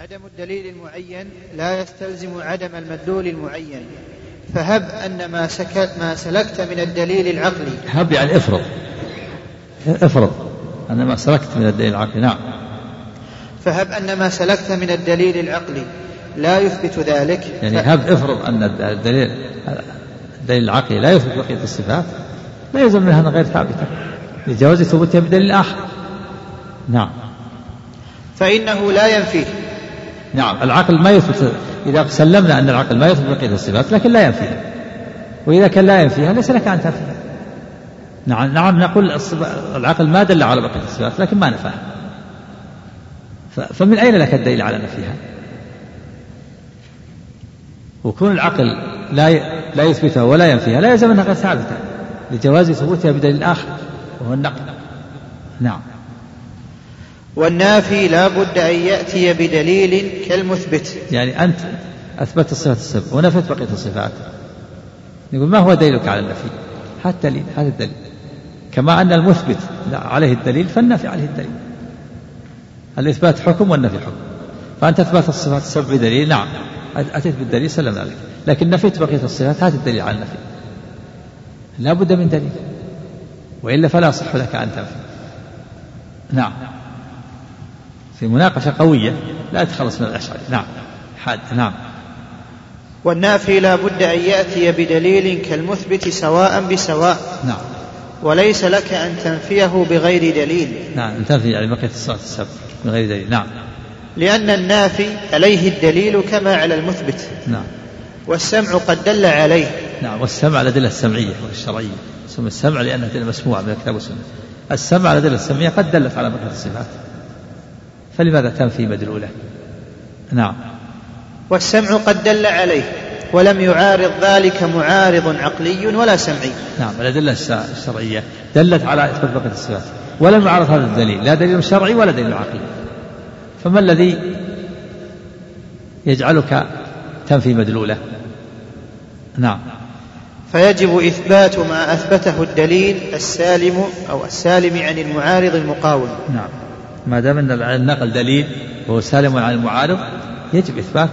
عدم الدليل المعين. لا يستلزم عدم المدلول المعين. فهب أن ما, سكت ما سلكت من الدليل العقلي. هب يعني افرض. افرض أن ما سلكت من الدليل العقلي نعم. فهب أن ما سلكت من الدليل العقلي. لا يثبت ذلك. يعني هب افرض أن الدليل الدليل العقلي لا يثبت بقية الصفات. لا يلزم منها غير ثابتة. لجواز ثبوتها بدليل آخر. نعم. فإنه لا ينفيه نعم العقل ما يثبت إذا سلمنا أن العقل ما يثبت بقية الصفات لكن لا ينفيها. وإذا كان لا ينفيها ليس لك أن تنفيها. نعم نعم نقول العقل ما دل على بقية الصفات لكن ما نفاها فمن أين لك الدليل على نفيها؟ وكون العقل لا لا يثبتها ولا ينفيها لا يلزم أنها غير ثابتة. لجواز ثبوتها بدليل آخر وهو النقل نعم. والنافي لا بد أن يأتي بدليل كالمثبت. يعني أنت أثبت الصفات السبع ونفت بقية الصفات. يقول ما هو دليلك على النفي؟ هذا الدليل هذا الدليل. كما أن المثبت عليه الدليل فالنافي عليه الدليل. الإثبات حكم والنفي حكم. فأنت أثبت الصفات السبع بدليل نعم. أتيت بالدليل سلمنا عليك. لكن نفيت بقية الصفات هذا الدليل على النفي. لا بد من دليل. وإلا فلا يصح لك أن تنفي. نعم. في مناقشة قوية لا تخلص من الأشعري نعم. حاد نعم. والنافي لا بد أن يأتي بدليل كالمثبت سواء بسواء. نعم. وليس لك أن تنفيه بغير دليل. نعم. أن تنفي يعني بقية الصلاة السبع بغير دليل. نعم. لأن النافي عليه الدليل كما على المثبت. نعم. والسمع قد دل عليه. نعم. والسمع الأدلة السمعية والشرعية. اسم السمع لأنها مسموعة من الكتاب والسنة. السمع الأدلة السمعية قد دلت على بقية الصفات. فلماذا تنفي مدلوله نعم. والسمع قد دل عليه ولم يعارض ذلك معارض عقلي ولا سمعي. نعم الأدلة الشرعية دلت على إثبات بقية الصفات. ولم يعارض هذا الدليل لا دليل شرعي ولا دليل عقلي. فما الذي يجعلك تنفي مدلوله نعم. فيجب إثبات ما أثبته الدليل السالم أو السالم عن المعارض المقاوم. نعم. ما دام أن النقل دليل وهو سالم عن المعارض يجب إثبات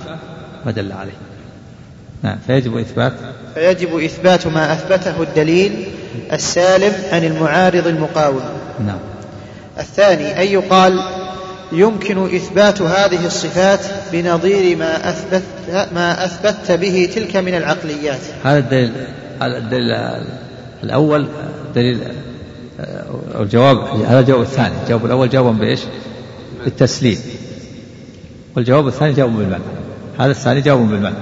ما دل عليه. نعم فيجب إثبات. فيجب إثبات ما أثبته الدليل السالم عن المعارض المقاوم نعم. الثاني أن يقال يمكن إثبات هذه الصفات بنظير ما أثبت ما أثبتت به تلك من العقليات. هذا الدليل الدليل الأول دليل الجواب هذا الجواب الثاني، الجواب الأول جواب بإيش؟ بالتسليم. والجواب الثاني جواب بالمنع. هذا الثاني جواب بالمنع.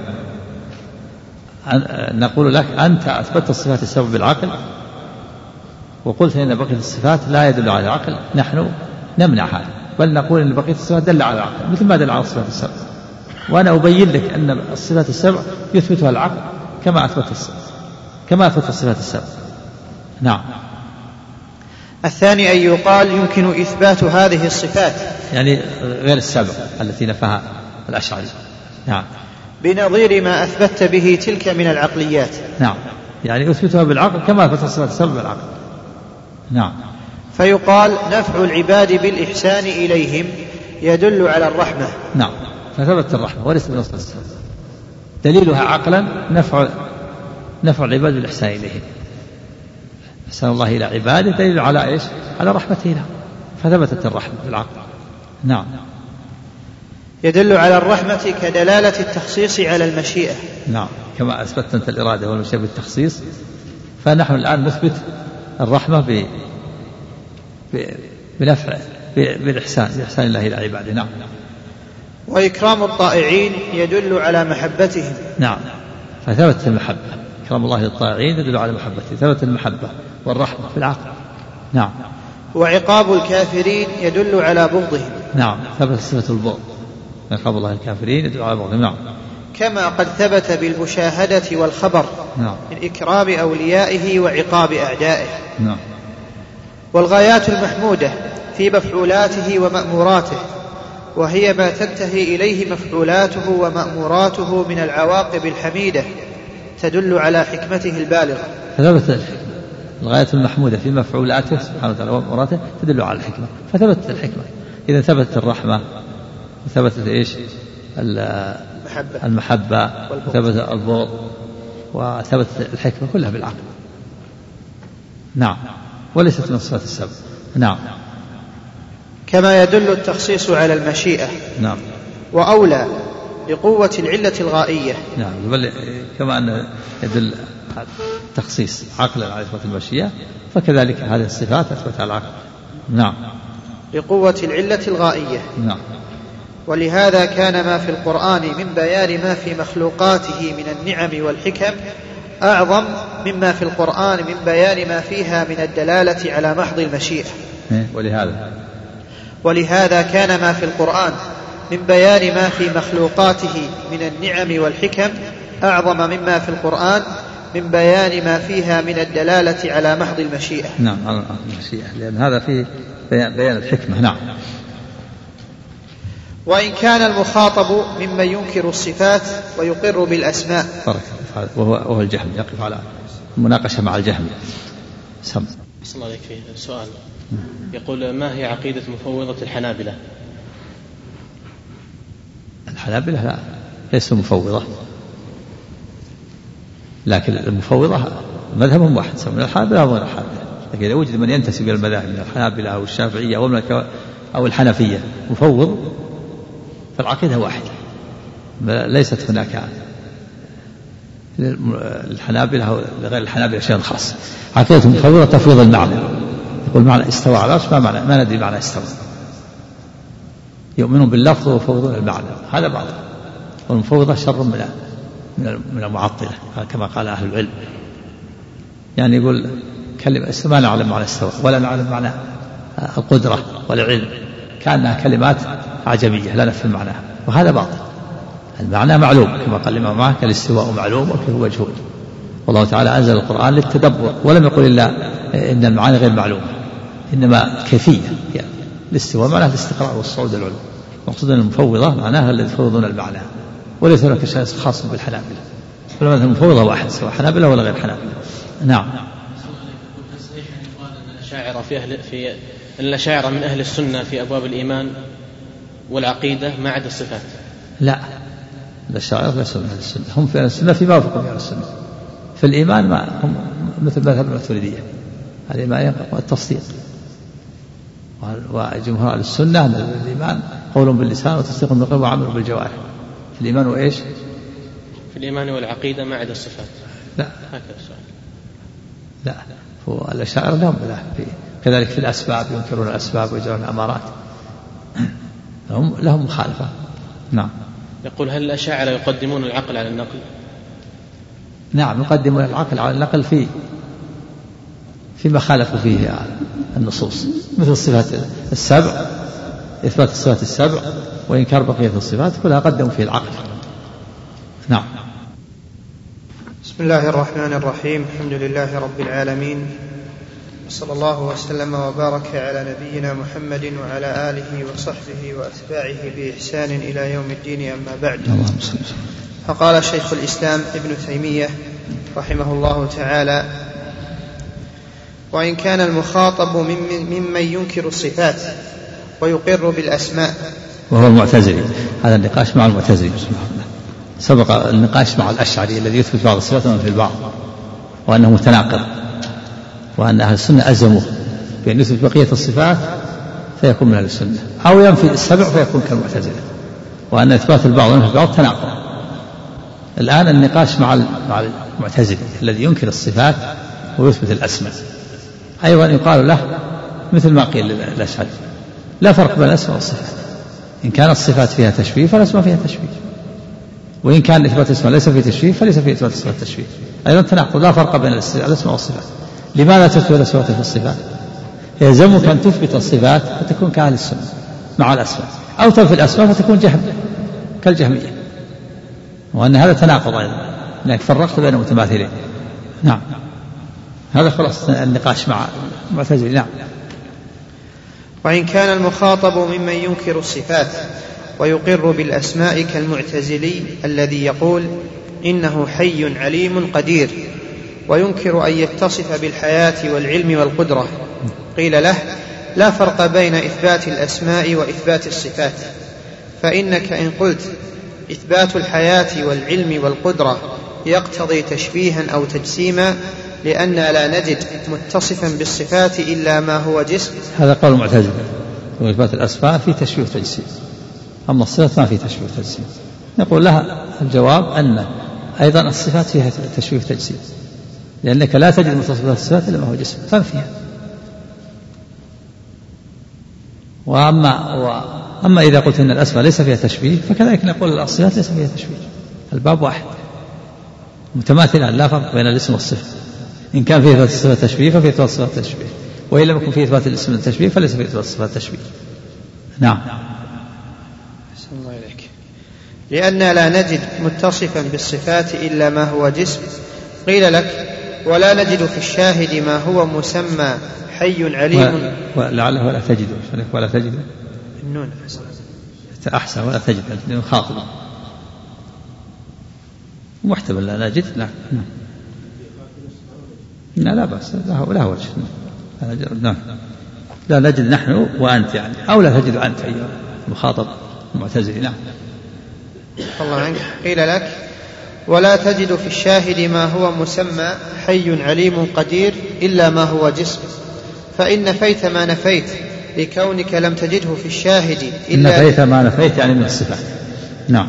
نقول لك أنت أثبتت الصفات السبب بالعقل وقلت إن بقية الصفات لا يدل على العقل نحن نمنع هذا بل نقول إن بقية الصفات دل على العقل مثل ما دل على الصفات السبع وأنا أبين لك أن الصفات السبع يثبتها العقل كما أثبت الصفات كما أثبت الصفات السبع نعم الثاني أن يقال يمكن إثبات هذه الصفات. يعني غير السبع التي نفاها الأشعري. نعم. بنظير ما اثبتت به تلك من العقليات. نعم. يعني أثبتها بالعقل كما اثبت الصفات السبع بالعقل. نعم. فيقال نفع العباد بالإحسان إليهم يدل على الرحمة. نعم. فثبت الرحمة وليس بنص دليلها عقلا نفع نفع العباد بالإحسان إليهم. إحسان الله إلى عباده دليل على إيش؟ على رحمته لهم فثبتت الرحمة بالعقل نعم. يدل على الرحمة كدلالة التخصيص على المشيئة. نعم. كما أثبتت أنت الإرادة والمشيئة بالتخصيص. فنحن الآن نثبت الرحمة بنفع بالإحسان بإحسان الله إلى عباده. نعم. وإكرام الطائعين يدل على محبتهم. نعم. فثبتت المحبة. إكرام الله للطائعين يدل على محبته ثبت المحبة والرحمة في العقل. نعم. وعقاب الكافرين يدل على بغضهم. نعم. ثبت صفة البغض. عقاب الله الكافرين يدل على بغضهم. نعم. كما قد ثبت بالمشاهدة والخبر نعم. من إكرام أوليائه وعقاب أعدائه. نعم. والغايات المحمودة في مفعولاته ومأموراته وهي ما تنتهي إليه مفعولاته ومأموراته من العواقب الحميدة تدل على حكمته البالغة. فثبت الغاية المحمودة في مفعولاته سبحانه وتعالى ومأموراته تدل على الحكمة. فثبتت الحكمة. إذا ثبتت الرحمة وثبتت إيش؟ المحبة. المحبة وثبت البغض وثبتت الحكمة كلها بالعقل. نعم. وليست من الصفات السبع نعم. كما يدل التخصيص على المشيئة. نعم. وأولى لقوة العلة الغائية. نعم بل كما أن يدل تخصيص عقلا على إثبات المشيئة فكذلك هذه الصفات أثبتها العقل. نعم. لقوة العلة الغائية. نعم. ولهذا كان ما في القرآن من بيان ما في مخلوقاته من النعم والحكم أعظم مما في القرآن من بيان ما فيها من الدلالة على محض المشيئة. إيه، ولهذا. ولهذا كان ما في القرآن من بيان ما في مخلوقاته من النعم والحكم أعظم مما في القرآن من بيان ما فيها من الدلالة على محض المشيئة. نعم على المشيئة لأن هذا فيه بيان, بيان الحكمة. نعم. وإن كان المخاطب ممن ينكر الصفات ويقر بالأسماء. وهو, وهو الجهم يقف على المناقشة مع الجهم. سم. الله عليك فيه سؤال. يقول ما هي عقيدة مفوضة الحنابلة؟ الحنابلة لا ليسوا مفوضة. لكن المفوضة مذهبهم واحد سواء من الحنابلة أو من الحنابلة. لكن إذا وجد من ينتسب إلى المذاهب من الحنابلة أو الشافعية أو أو الحنفية مفوض فالعقيدة واحدة. ليست هناك للحنابلة أو لغير الحنابلة شيء خاص. عقيدة المفوضة تفويض المعنى. يقول معنى استوى على العرش ما معنى ما ندري معنى استوى. يؤمنون باللفظ ويفوضون المعنى هذا بعض. والمفوضة شر من من المعطلة كما قال أهل العلم. يعني يقول كلمة ما نعلم معنى استوى ولا نعلم معنى القدرة والعلم. كأنها كلمات أعجمية لا نفهم معناها. وهذا باطل. المعنى معلوم كما قال الإمام معك الاستواء معلوم وكيف مجهول. والله تعالى أنزل القرآن للتدبر ولم يقل إلا إن المعاني غير معلومة إنما كيفية. يعني الاستواء معناه الاستقرار والصعود العلو المقصود أن المفوضة معناها الذي يفوضون المعنى وليس هناك شيء خاص بالحنابلة. فالمذهب المفوضة واحد سواء حنابلة ولا غير حنابلة. نعم. الأشاعرة في أهل في الأشاعرة من أهل السنة في أبواب الإيمان والعقيدة ما عدا الصفات. لا. الأشاعرة ليسوا من أهل السنة. هم في أهل السنة فيما وفقوا من أهل السنة. في الإيمان ما هم مثل مذهب الماتريدية الإيمان والتصديق. وجمهور أهل السنة أن الإيمان قول باللسان وتصديق بالقلب وعمل بالجوارح. في الإيمان وإيش؟ في الإيمان والعقيدة ما عدا الصفات. لا. هكذا السؤال. لا. هو الأشاعرة لهم كذلك في الأسباب ينكرون الأسباب ويجرون الأمارات. لهم لهم مخالفة. نعم. يقول هل الأشاعرة يقدمون العقل على النقل؟ نعم يقدمون العقل على النقل في فيما خالفوا فيه النصوص مثل صفات السبع إثبات الصفات السبع وإنكار بقية الصفات كلها قدموا فيه العقل. نعم. بسم الله الرحمن الرحيم الحمد لله رب العالمين وصلى الله وسلم وبارك على نبينا محمد وعلى آله وصحبه وأتباعه بإحسان إلى يوم الدين أما بعد. فقال شيخ الإسلام ابن تيمية رحمه الله تعالى وإن كان المخاطب ممن ينكر الصفات ويقر بالأسماء. وهو المعتزلي. هذا النقاش مع المعتزلي سبق النقاش مع الأشعري الذي يثبت بعض الصفات وينفي البعض وأنه متناقض وأن أهل السنة أزموه بأن يثبت بقية الصفات فيكون من أهل السنة أو ينفي السبع فيكون كالمعتزلة وأن إثبات البعض وينفي البعض تناقض. الآن النقاش مع مع المعتزلي الذي ينكر الصفات ويثبت الأسماء. أيضا يقال له مثل ما قيل للأشعري لا فرق بين الأسماء والصفات. إن كانت الصفات فيها تشبيه فالأسماء فيها تشبيه. وإن كان إثبات الأسماء ليس فيه تشبيه فليس فيه إثبات الصفات تشبيه. أيضا تناقض. لا فرق بين الأسماء والصفات. لماذا تثبت الأسماء في الصفات؟ يلزمك أن تثبت الصفات فتكون كأهل السنة مع الأسماء. أو تنفي الأسماء فتكون جهم كالجهمية. وأن هذا تناقض أيضا. لأنك فرقت بين المتماثلين. نعم. هذا خلاص النقاش مع المعتزلة نعم. وإن كان المخاطب ممن ينكر الصفات ويقر بالأسماء كالمعتزلي الذي يقول إنه حي عليم قدير وينكر أن يتصف بالحياة والعلم والقدرة. قيل له لا فرق بين إثبات الأسماء وإثبات الصفات فإنك إن قلت إثبات الحياة والعلم والقدرة يقتضي تشبيها أو تجسيما لأننا لا نجد متصفا بالصفات إلا ما هو جسم. هذا قول المعتزلة. وإثبات الأسماء في تشبيه وتجسيم أما الصفات ما في تشبيه وتجسيم نقول لها الجواب أن أيضا الصفات فيها تشبيه وتجسيم لأنك لا تجد متصفات الصفات إلا ما هو جسم. فيها؟ وأما أما إذا قلت أن الأسماء ليس فيها تشبيه فكذلك نقول الصفات ليس فيها تشبيه. الباب واحد. متماثلان لا فرق بين الاسم والصفة. إن كان فيه إثبات الصفة تشبيه ففي إثبات الصفة تشبيه. وإن لم يكن فيه إثبات الاسم التشبيه فليس فيه إثبات الصفة تشبيه. نعم. الله إليك. لأننا لا نجد متصفا بالصفات إلا ما هو جسم. قيل لك ولا نجد في الشاهد ما هو مسمى حي عليم. ولعله ولا تجد. ولا تجد. النون. أحسن ولا تجد. لأنه خاطب محتمل لا نجد. لا نعم. لا لا بأس له لا وجه نعم. لا نجد نحن وأنت يعني أو لا تجد أنت أيها المخاطب المعتزلي نعم. الله عنك قيل لك ولا تجد في الشاهد ما هو مسمى حي عليم قدير إلا ما هو جسم. فإن نفيت ما نفيت لكونك لم تجده في الشاهد إلا نفيت ما نفيت يعني من الصفات. نعم.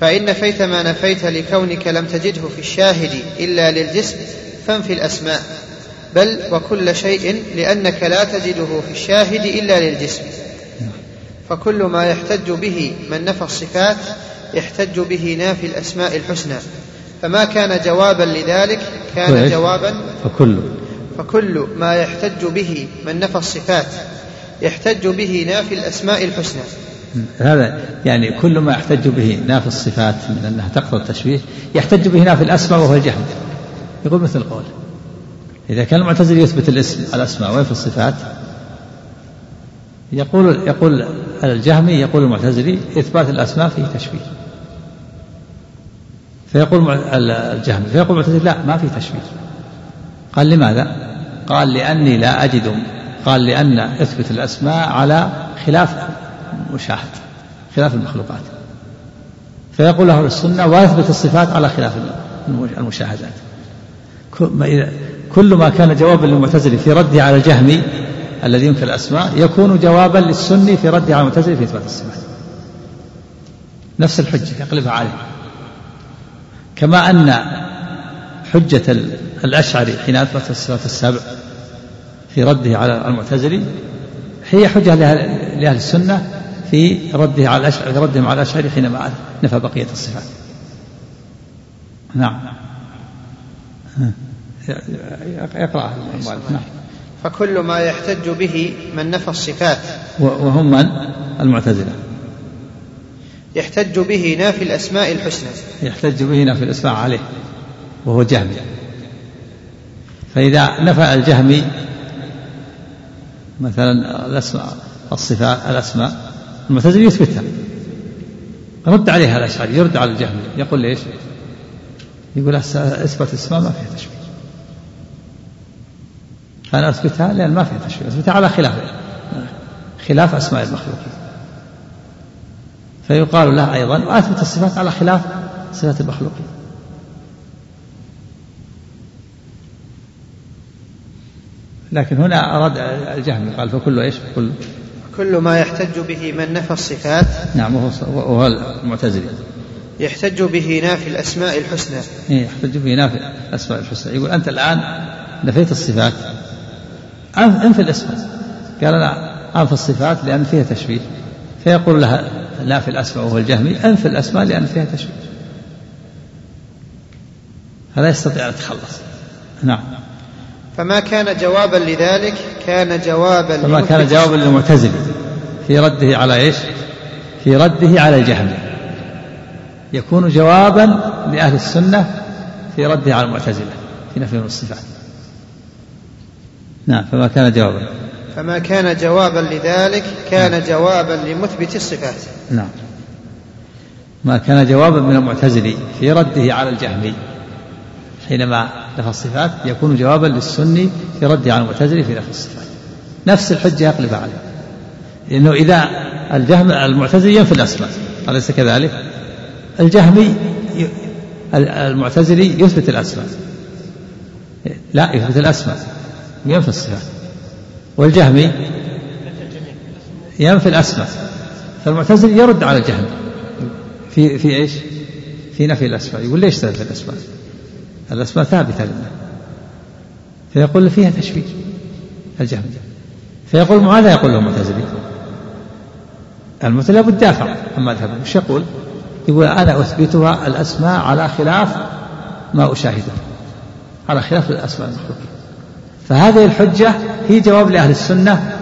فإن نفيت ما نفيت لكونك لم تجده في الشاهد إلا للجسم فانفي الأسماء. بل وكل شيء لأنك لا تجده في الشاهد إلا للجسم. فكل ما يحتج به من نفى الصفات يحتج به نافي الأسماء الحسنى. فما كان جوابا لذلك كان جوابا فكل. فكل ما يحتج به من نفى الصفات يحتج به نافي الأسماء الحسنى. هذا يعني كل ما يحتج به نافي الصفات من أنها تقتضي التشبيه يحتج به نافي الأسماء وهو الجهل. يقول مثل القول إذا كان المعتزلي يثبت الاسم الأسماء وينفي الصفات؟ يقول يقول الجهمي يقول المعتزلي إثبات الأسماء فيه تشبيه. فيقول الجهمي فيقول المعتزلي لا ما في تشبيه. قال لماذا؟ قال لأني لا أجد قال لأن إثبت الأسماء على خلاف مشاهد خلاف المخلوقات. فيقول له السنة ويثبت الصفات على خلاف المشاهدات. كل ما كان جوابا للمعتزلة في رده على الجهمي الذي ينكر الأسماء يكون جوابا للسني في رده على المعتزلة في إثبات الصفات. نفس الحجة يقلبها عليه. كما أن حجة الأشعري حين أثبت الصفات السبع في رده على المعتزلي هي حجة لأهل السنة في رده على الأشعري في ردهم على الأشعري حينما نفى بقية الصفات. نعم. يقرأ نعم فكل ما يحتج به من نفى الصفات. وهم من؟ المعتزلة. يحتج به نافي الأسماء الحسنى. يحتج به نافي الأسماء عليه وهو جهمي. فإذا نفى الجهمي مثلا الأسماء الصفات الأسماء المعتزلي يثبتها. رد عليها الأشعري يرد على الجهمي يقول ليش؟ يقول اثبت الاسماء ما فيها تشبيه. فأنا أثبتها لأن ما فيها تشبيه أثبتها على خلاف خلاف أسماء المخلوقين. فيقال له أيضا وأثبت الصفات على خلاف صفات المخلوقين. لكن هنا أراد الجهم قال فكل إيش؟ كل كل ما يحتج به من نفى الصفات نعم وهو, المعتزلي. يحتج به نافي الأسماء الحسنى. إيه يحتج به نافي الأسماء الحسنى. يقول أنت الآن نفيت الصفات. انفي الأسماء. قال أنا أنفي الصفات لأن فيها تشبيه فيقول لها نافي الأسماء وهو الجهمي أنفي الأسماء لأن فيها تشبيه فلا يستطيع أن يتخلص. نعم. فما كان جوابا لذلك؟ كان جوابا فما كان جوابا للمعتزلة في رده على إيش؟ في رده على الجهمي يكون جوابا لأهل السنة في رده على المعتزلة في نفي الصفات نعم فما كان جوابا. فما كان جوابا لذلك كان نعم. جوابا لمثبت الصفات. نعم. ما كان جوابا من المعتزلي في رده على الجهمي حينما نفى الصفات يكون جوابا للسني في رده على المعتزلي في نفي الصفات. نفس الحجة يقلب عليه. لأنه إذا الجهم المعتزلي ينفي الأسماء أليس كذلك؟ الجهمي المعتزلي يثبت الأسماء. لا يثبت الأسماء. ينفي الصفات. والجهمي ينفي الأسماء. فالمعتزلي يرد على الجهم. في في إيش؟ في نفي الأسماء. يقول ليش تنفي الأسماء؟ الأسماء ثابتة لله فيقول فيها تشبيه الجهم فيقول ماذا يقول له المعتزلي؟ المعتزلي لابد دافع عن مذهبه وش يقول؟ يقول أنا أثبتها الأسماء على خلاف ما أشاهده. على خلاف الأسماء المخلوقين فهذه الحجة هي جواب لأهل السنة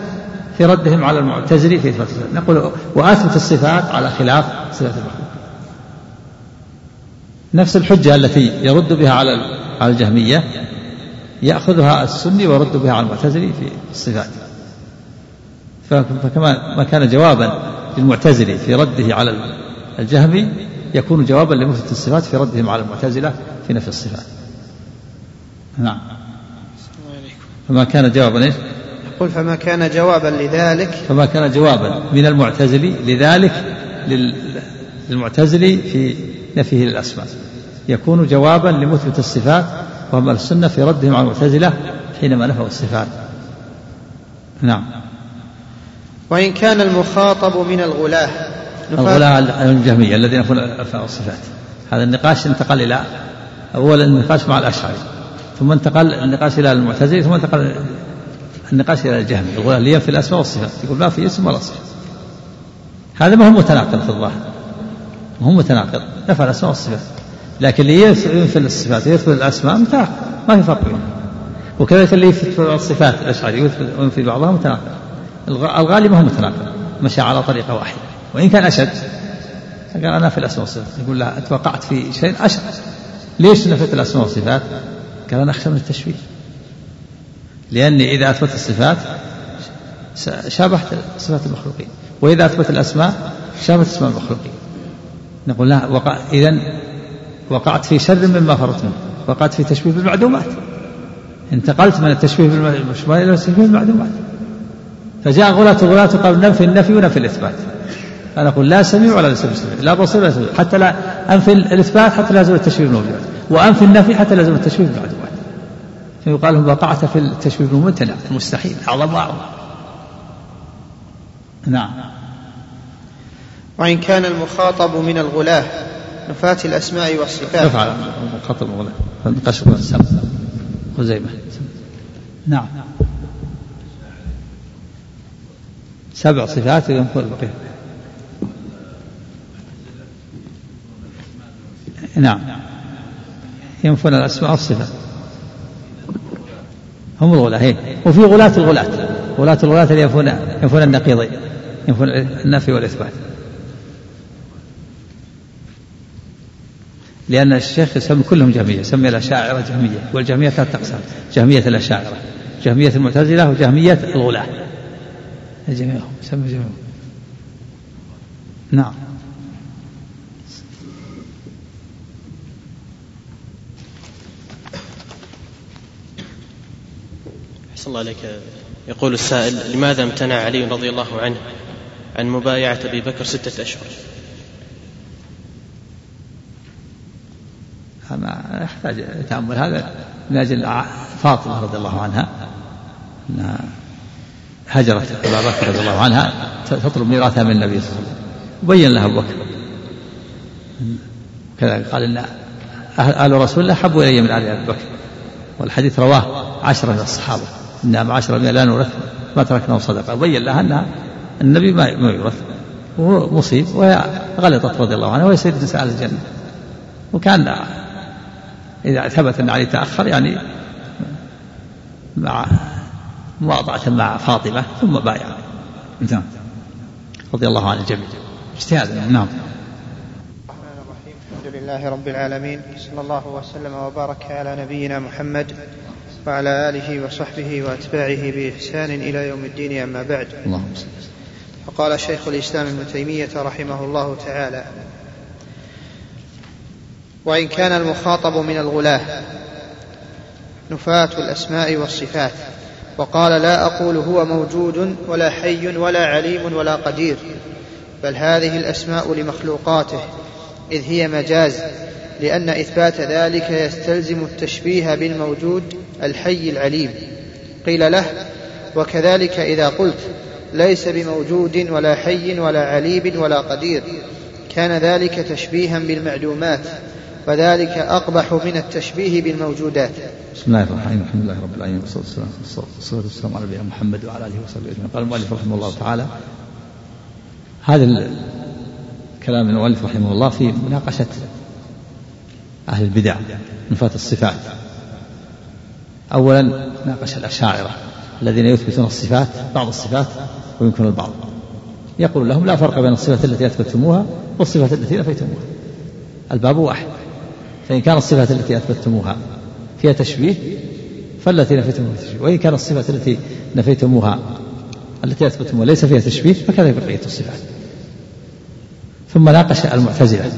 في ردهم على المعتزلي في إثبات نقول وأثبت الصفات على خلاف صفات المخلوق نفس الحجة التي يرد بها على على الجهمية يأخذها السني ويرد بها على المعتزلي في الصفات. فكما ما كان جوابا للمعتزلي في رده على الجهمي يكون جوابا لمثبت الصفات في ردهم على المعتزلة في نفي الصفات. نعم. فما كان جوابا إيش؟ يقول فما كان جوابا لذلك. فما كان جوابا من المعتزلي لذلك للمعتزلي في نفيه للأسماء يكون جوابا لمثبت الصفات وهم السنة في ردهم على المعتزلة حينما نفوا الصفات. نعم. وإن كان المخاطب من الغلاة الغلاة الجهمية الذين ينفون الصفات. هذا النقاش انتقل إلى أول النقاش مع الأشعري ثم انتقل النقاش إلى المعتزلة ثم انتقل النقاش إلى الجهمي يقول اللي في الأسماء والصفات يقول ما في اسم ولا صفة. هذا ما هو متناقض في الظاهر. ما هو متناقض. نفى الأسماء والصفات. لكن اللي ينفي الصفات ويثبت الأسماء متناقض ما في فرق بينهم. وكذلك اللي يثبت الصفات الأشعري وينفي بعضها متناقض. الغالي ما هو متناقض مشى على طريقة واحدة. وإن كان أشد قال أنا في الأسماء والصفات. يقول لا أنت وقعت في شيء أشد. ليش نفيت الأسماء والصفات؟ قال أنا أخشى من التشويه. لأني إذا أثبت الصفات شابهت صفات المخلوقين. وإذا أثبت الأسماء شابهت أسماء المخلوقين. نقول لا وقع إذا وقعت في شر مما فرط منه. وقعت في تشبيه بالمعدومات. انتقلت من التشبيه بالمشبه إلى التشبيه بالمعدومات. فجاء غلاة الغلاة قالوا ننفي النفي ونفي الإثبات. أنا أقول لا سميع ولا سميع لا بصير ولا سميع. حتى لا أنفي الإثبات حتى لا يزول التشبيه بالموجودات وأنفي النفي حتى لا يزول التشبيه بالمعدومات. فيقال لهم وقعت في التشبيه بالممتنع المستحيل. أعظم وأعظم. نعم. وإن كان المخاطب من الغلاة نفاة الأسماء والصفات. نفع الغلاة فالقشر والسم خزيمة. نعم. سبع صفات ينفر البقية نعم. ينفون الأسماء والصفات. هم الغلاة هي وفي غلاة الغلاة. غلاة الغلاة اللي ينفون ينفون النقيضين. ينفون النفي والإثبات. لأن الشيخ يسمي كلهم جهمية يسمي الأشاعرة جهمية والجهمية ثلاثة أقسام جهمية الأشاعرة جهمية المعتزلة وجهمية الغلاة. الجميع يسمي جميع نعم. أحسن الله عليك. يقول السائل لماذا امتنع علي رضي الله عنه عن مبايعة أبي بكر ستة أشهر؟ ما يحتاج تأمل. هذا من أجل فاطمة رضي الله عنها. أنها هجرت أبا بكر رضي الله عنها تطلب ميراثها من النبي صلى الله عليه وسلم. وبين لها أبو بكر. كذا قال إن آل رسول الله حبوا إلي من آل أبي بكر. والحديث رواه عشرة من الصحابة. إنها معشر لا نورث ما تركناه صدقة. بين لها أنها النبي ما ما يورث. وهو مصيب وهي غلطت رضي الله عنها وهي سيدة نساء الجنة. وكان إذا ثبت أن علي تأخر يعني مع مواضعة مع فاطمة ثم بايع. نعم. رضي الله عن الجميع. اجتهادا نعم. الرحمن الرحيم الحمد لله رب العالمين صلى الله وسلم وبارك على نبينا محمد وعلى آله وصحبه وأتباعه بإحسان إلى يوم الدين أما بعد. اللهم صل فقال شيخ الإسلام ابن تيمية رحمه الله تعالى وإن كان المخاطب من الغلاة. نفاة الأسماء والصفات. وقال لا أقول هو موجود ولا حي ولا عليم ولا قدير بل هذه الأسماء لمخلوقاته إذ هي مجاز لأن إثبات ذلك يستلزم التشبيه بالموجود الحي العليم. قيل له وكذلك إذا قلت ليس بموجود ولا حي ولا عليم ولا قدير كان ذلك تشبيها بالمعدومات وذلك أقبح من التشبيه بالموجودات. بسم الله الرحمن الرحيم. الحمد لله رب العالمين. والصلاة والسلام على نبينا محمد وعلى آله وصحبه أجمعين. قال المؤلف رحمه الله تعالى هذا الكلام المؤلف رحمه الله في مناقشة أهل البدع نفاة الصفات. أولا ناقش الأشاعرة الذين يثبتون الصفات بعض الصفات وينكرون البعض. يقول لهم لا فرق بين الصفات التي أثبتتموها والصفات التي نفيتموها. الباب واحد. فإن كان الصفات التي أثبتتموها فيها تشبيه فالتي نفيتموها تشبيه. وإن كان الصفات التي نفيتموها التي أثبتموها ليس فيها تشبيه فكذلك بقية الصفات. ثم ناقش المعتزلة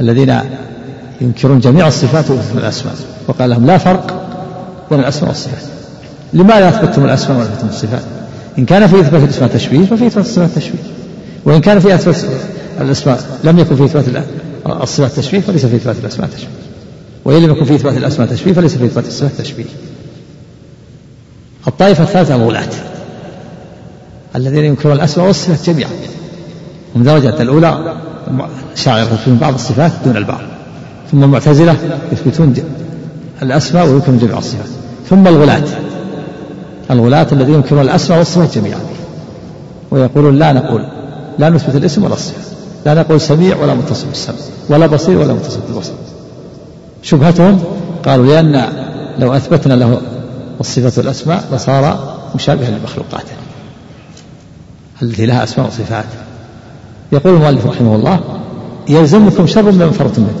الذين ينكرون جميع الصفات ويثبتون الأسماء وقال لهم لا فرق بين الأسماء والصفات. لماذا أثبتتم الأسماء ولم الصفات؟ إن كان في إثبات الأسماء تشبيه ففي إثبات الصفات تشبيه. وإن كان في إثبات الأسماء لم يكن في إثبات الصفات تشبيه فليس في إثبات الأسماء تشبيه. وإن لم يكن في إثبات الأسماء تشبيه فليس في إثبات الصفات تشبيه. الطائفة الثالثة الغلاة الذين ينكرون الأسماء والصفات جميعا. هم درجة الأولى شاعر يثبتون بعض الصفات دون البعض. ثم المعتزلة يثبتون الأسماء وينكرون جميع الصفات. ثم الغلاة الغلاة الذين ينكرون الأسماء والصفات جميعا. ويقولون لا نقول لا نثبت الاسم ولا الصفة. لا نقول سميع ولا متصل بالسمع ولا بصير ولا متصل بالبصر. شبهتهم قالوا لأن لو أثبتنا له الصفة والأسماء لصار مشابها لمخلوقاته التي لها أسماء وصفات. يقول المؤلف رحمه الله يلزمكم شر مما فرطتم منه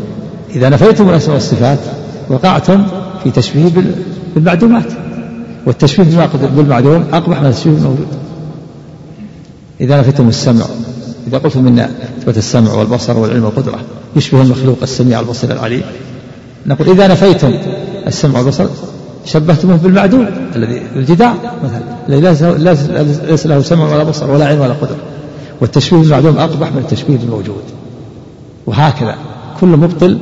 إذا نفيتم الأسماء والصفات وقعتم في تشبيه بالمعدومات. والتشبيه بالمعدوم أقبح من التشبيه بالموجود إذا نفيتم السمع إذا قلتم إن إثبات السمع والبصر والعلم والقدرة يشبه المخلوق السميع البصير العليم نقول إذا نفيتم السمع والبصر شبهتموه بالمعدوم الذي الجداع مثلا الذي ليس له سمع ولا بصر ولا علم ولا قدرة والتشبيه بالمعدوم أقبح من التشبيه بالموجود. وهكذا كل مبطل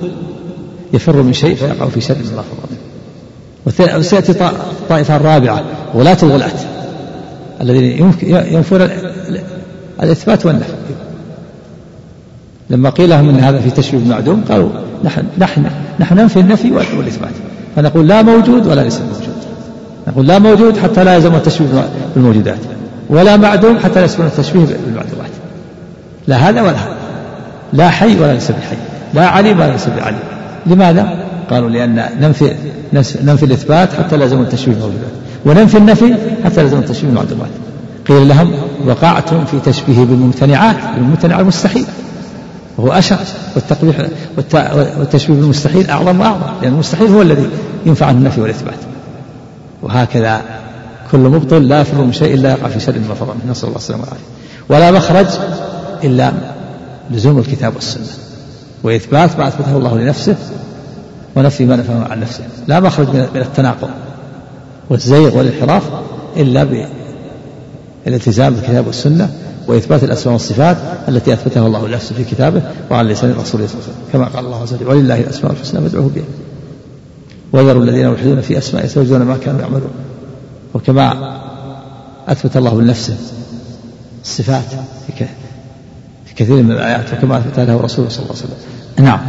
يفر من شيء فيقع في شر من الله فرط وسيأتي الطائفة الرابعة غلاة الغلاة الذين ينفون الإثبات والنفي. لما قيل لهم إن هذا في تشبيه المعدوم قالوا نحن نحن نحن ننفي النفي والإثبات. فنقول لا موجود ولا ليس موجود. نقول لا موجود حتى لا يلزم التشبيه بالموجودات. ولا معدوم حتى لا يسمى التشبيه بالمعدومات. لا هذا ولا هذا. لا حي ولا ليس بحي. لا عليم ولا ليس بعليم. لماذا؟ قالوا لأن ننفي ننفي الإثبات حتى لا يلزم التشبيه بالموجودات. وننفي النفي حتى لا يلزم التشبيه بالمعدومات. قيل لهم وقعتم في تشبيه بالممتنعات بالممتنع المستحيل. وهو أشر والتقبيح والتشبيه بالمستحيل أعظم وأعظم لأن المستحيل هو الذي ينفع عنه النفي والإثبات. وهكذا كل مبطل لا يفر من شيء إلا يقع في شر ما فر منه نسأل الله السلامة والعافية. ولا مخرج إلا لزوم الكتاب والسنة. وإثبات ما أثبته الله لنفسه ونفي ما نفاه عن نفسه. لا مخرج من التناقض والزيغ والانحراف إلا بالالتزام بالكتاب والسنة وإثبات الأسماء والصفات التي أثبتها الله لنفسه في كتابه وعلى لسان رسوله صلى الله عليه وسلم. كما قال الله عز وجل ولله الأسماء الحسنى فادعوه بها. وذروا الذين يلحدون في أسماء يتوجون ما كانوا يعملون. وكما أثبت الله لنفسه الصفات في كثير من الآيات وكما أثبت له رسوله صلى الله عليه وسلم. نعم.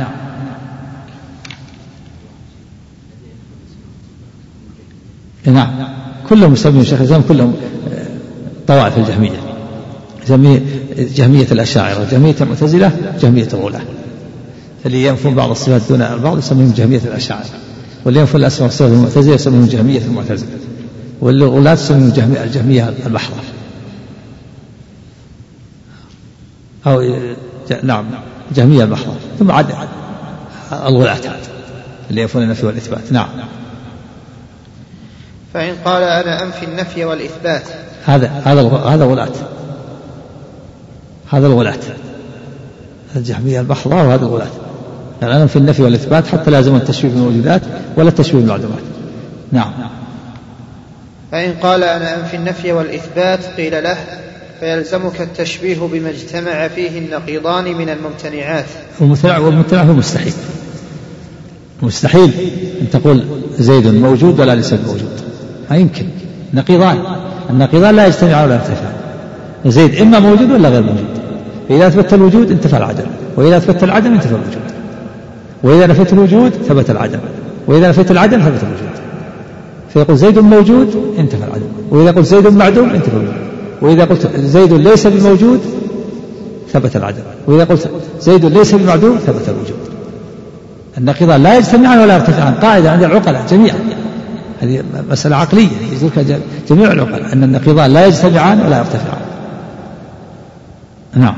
نعم. كلهم مسمين شيخ الإسلام كلهم طوائف الجهمية. جهمية الأشاعرة جهمية المعتزلة جهمية الغلاة. اللي ينفون بعض الصفات دون البعض يسميهم جهمية الأشاعرة. واللي ينفون الأسماء والصفات المعتزلة يسميهم جهمية المعتزلة. والغلاة يسميهم الجهمية, الجهمية البحرة أو نعم جهمية البحرة ثم عاد الغلاة اللي ينفون النفي والإثبات. نعم. فإن قال أنا أنفي النفي والإثبات. هذا هذا هذا غلاة هذا الغلاة. الجهمية البحرة وهذا الغلاة. يعني أنا في النفي والإثبات حتى لازم التشبيه بالموجودات ولا التشبيه بالمعدومات نعم. فإن قال أنا أنفي النفي والإثبات قيل له فيلزمك التشبيه بما اجتمع فيه النقيضان من الممتنعات. والممتنع والممتنع هو مستحيل. مستحيل أن تقول زيد موجود ولا ليس موجود. ما يمكن. نقيضان. النقيضان لا يجتمعان ولا يرتفعان زيد إما موجود ولا غير موجود. فإذا أثبت الوجود انتفى العدم وإذا أثبت العدم انتفى الوجود. وإذا نفيت الوجود ثبت العدم وإذا نفيت العدم ثبت الوجود. فيقول زيد موجود انتفى العدم وإذا قلت زيد معدوم انتفى الوجود. وإذا قلت زيد ليس بموجود ثبت العدم وإذا قلت زيد ليس بمعدوم ثبت الوجود. النقيضان لا يجتمعان ولا يرتفعان قاعدة عند العقلاء جميعا. هذه مسألة عقلية يدركها جميع العقلاء أن النقيضان لا يجتمعان ولا يرتفعان. نعم.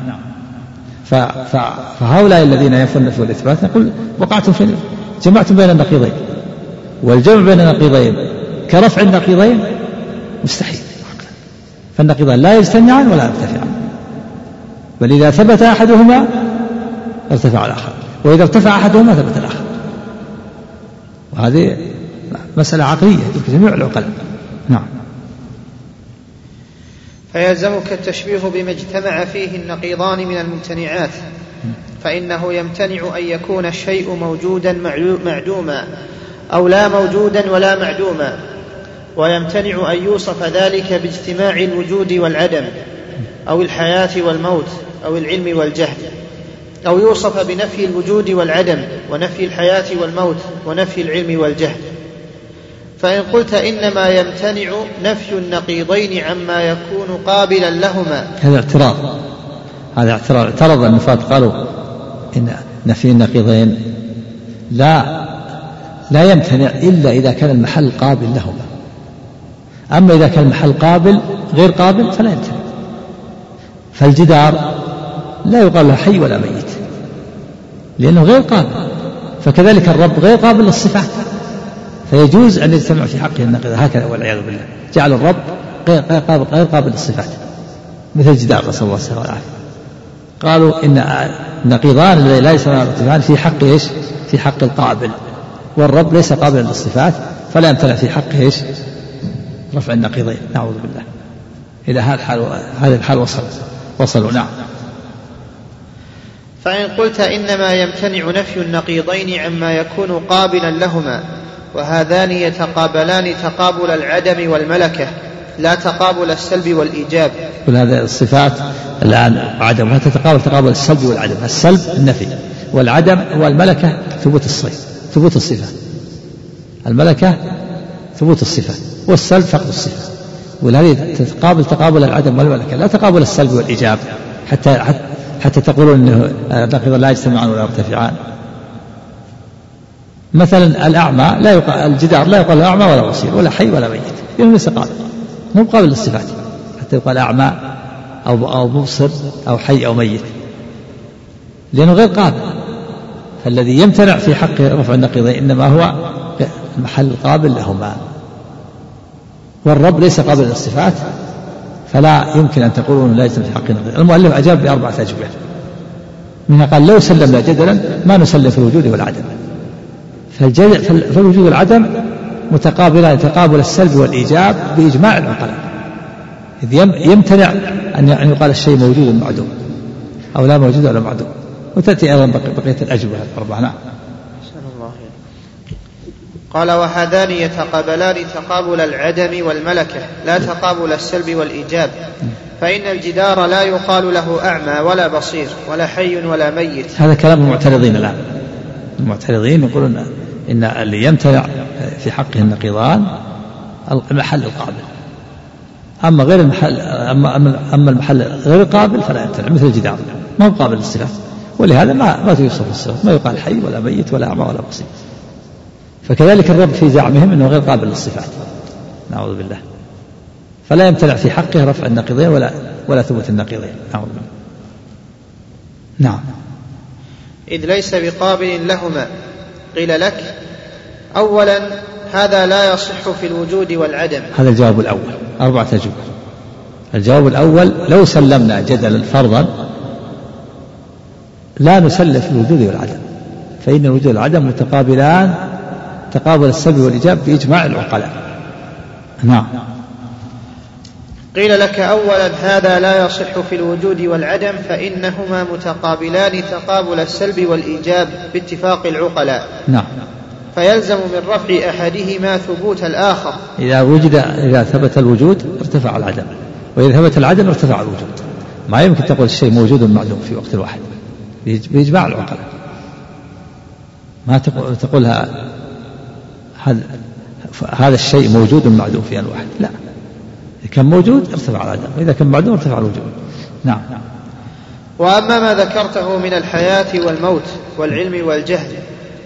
فهؤلاء الذين ينفون النفي والإثبات نقول وقعتم في جمعتم بين النقيضين. والجمع بين النقيضين كرفع النقيضين مستحيل. فالنقيضان لا يجتمعان ولا يرتفعان. بل إذا ثبت أحدهما ارتفع الآخر. وإذا ارتفع أحدهما ثبت الآخر. وهذه مسألة عقلية جميع العقلاء نعم. فيلزمك التشبيه بما اجتمع فيه النقيضان من الممتنعات فإنه يمتنع أن يكون الشيء موجودا معدوما أو لا موجودا ولا معدوما ويمتنع أن يوصف ذلك باجتماع الوجود والعدم أو الحياة والموت أو العلم والجهل أو يوصف بنفي الوجود والعدم ونفي الحياة والموت ونفي العلم والجهل فإن قلت إنما يمتنع نفي النقيضين عما يكون قابلا لهما. هذا اعتراض. هذا اعتراض. اعترض النفاة قالوا إن نفي النقيضين لا لا يمتنع إلا إذا كان المحل قابل لهما. أما إذا كان المحل قابل غير قابل فلا يمتنع. فالجدار لا يقال له حي ولا ميت لأنه غير قابل. فكذلك الرب غير قابل للصفات. فيجوز أن يجتمع في حقه النقيض هكذا والعياذ بالله. جعل الرب غير قابل, غير قابل للصفات. مثل الجدار نسأل الله السلامة والعافية. قالوا إن النقيضان الذي لا الارتفاعان في حق إيش؟ في حق القابل. والرب ليس قابلا للصفات فلا يمتنع في حقه إيش؟ رفع النقيضين. نعوذ بالله. إلى هذا الحال هذا الحال وصل وصلوا. نعم. فإن قلت إنما يمتنع نفي النقيضين عما يكون قابلا لهما. وهذان يتقابلان تقابل العدم والملكة لا تقابل السلب والإيجاب. كل هذه الصفات الآن عدم تتقابل تقابل السلب والعدم. السلب النفي والعدم والملكة ثبوت الصفة ثبوت الصفة. الملكة ثبوت الصفة والسلب فقد الصفة. ولهذه تتقابل تقابل العدم والملكة لا تقابل السلب والإيجاب. حتى حتى, تقولون إنه نقيض لا يجتمعان ولا يرتفعان. مثلا الأعمى لا يقال الجدار لا يقال أعمى ولا بصير ولا حي ولا ميت. لأنه ليس قابل. مو قابل للصفات. حتى يقال أعمى أو أو مبصر أو حي أو ميت. لأنه غير قابل. فالذي يمتنع في حق رفع النقيضين إنما هو المحل القابل لهما. والرب ليس قابل للصفات فلا يمكن أن تقولوا لا يجتمع في حق النقيضين. المؤلف أجاب بأربعة أجوبة. منها قال لو سلمنا جدلا ما نسلم في الوجود والعدم. فالوجود والعدم متقابلان تقابل السلب والإيجاب بإجماع العقلاء إذ يمتنع أن يقال الشيء موجود معدوم أو لا موجود ولا معدوم. وتأتي أيضا بقية الأجوبة الأربعة نعم. قال وهذان يتقابلان تقابل العدم والملكة لا تقابل السلب والإيجاب. فإن الجدار لا يقال له أعمى ولا بصير ولا حي ولا ميت. هذا كلام المعترضين الآن. المعترضين يقولون إن اللي يمتنع في حقه النقيضان المحل القابل. أما غير المحل أما أما المحل غير القابل فلا يمتنع مثل الجدار. ما هو قابل للصفات ولهذا ما ما توصف الصفات ما يقال حي ولا ميت ولا أعمى ولا بصير. فكذلك الرب في زعمهم أنه غير قابل للصفات. نعوذ بالله. فلا يمتنع في حقه رفع النقيضين ولا ولا ثبوت النقيضين. نعوذ بالله. نعم. إذ ليس بقابل لهما. قيل لك؟ أولا هذا لا يصح في الوجود والعدم. هذا الجواب الأول. أربعة أجوبة. الجواب الأول لو سلمنا جدلا فرضا لا نسلم في الوجود والعدم. فإن الوجود والعدم متقابلان تقابل السلب والإيجاب بإجماع العقلاء. نعم. قيل لك أولا هذا لا يصح في الوجود والعدم فإنهما متقابلان تقابل السلب والإيجاب باتفاق العقلاء. نعم. فيلزم من رفع أحدهما ثبوت الآخر. إذا وجد إذا ثبت الوجود ارتفع العدم وإذا ثبت العدم ارتفع الوجود. ما يمكن تقول الشيء موجود معدوم في وقت واحد. بإجماع العقلاء. ما تقول تقولها هذا هذا الشيء موجود معدوم في آن واحد؟ لا. إذا كان موجود ارتفع العدم وإذا كان معدوم ارتفع الوجود نعم. وأما ما ذكرته من الحياة والموت والعلم والجهل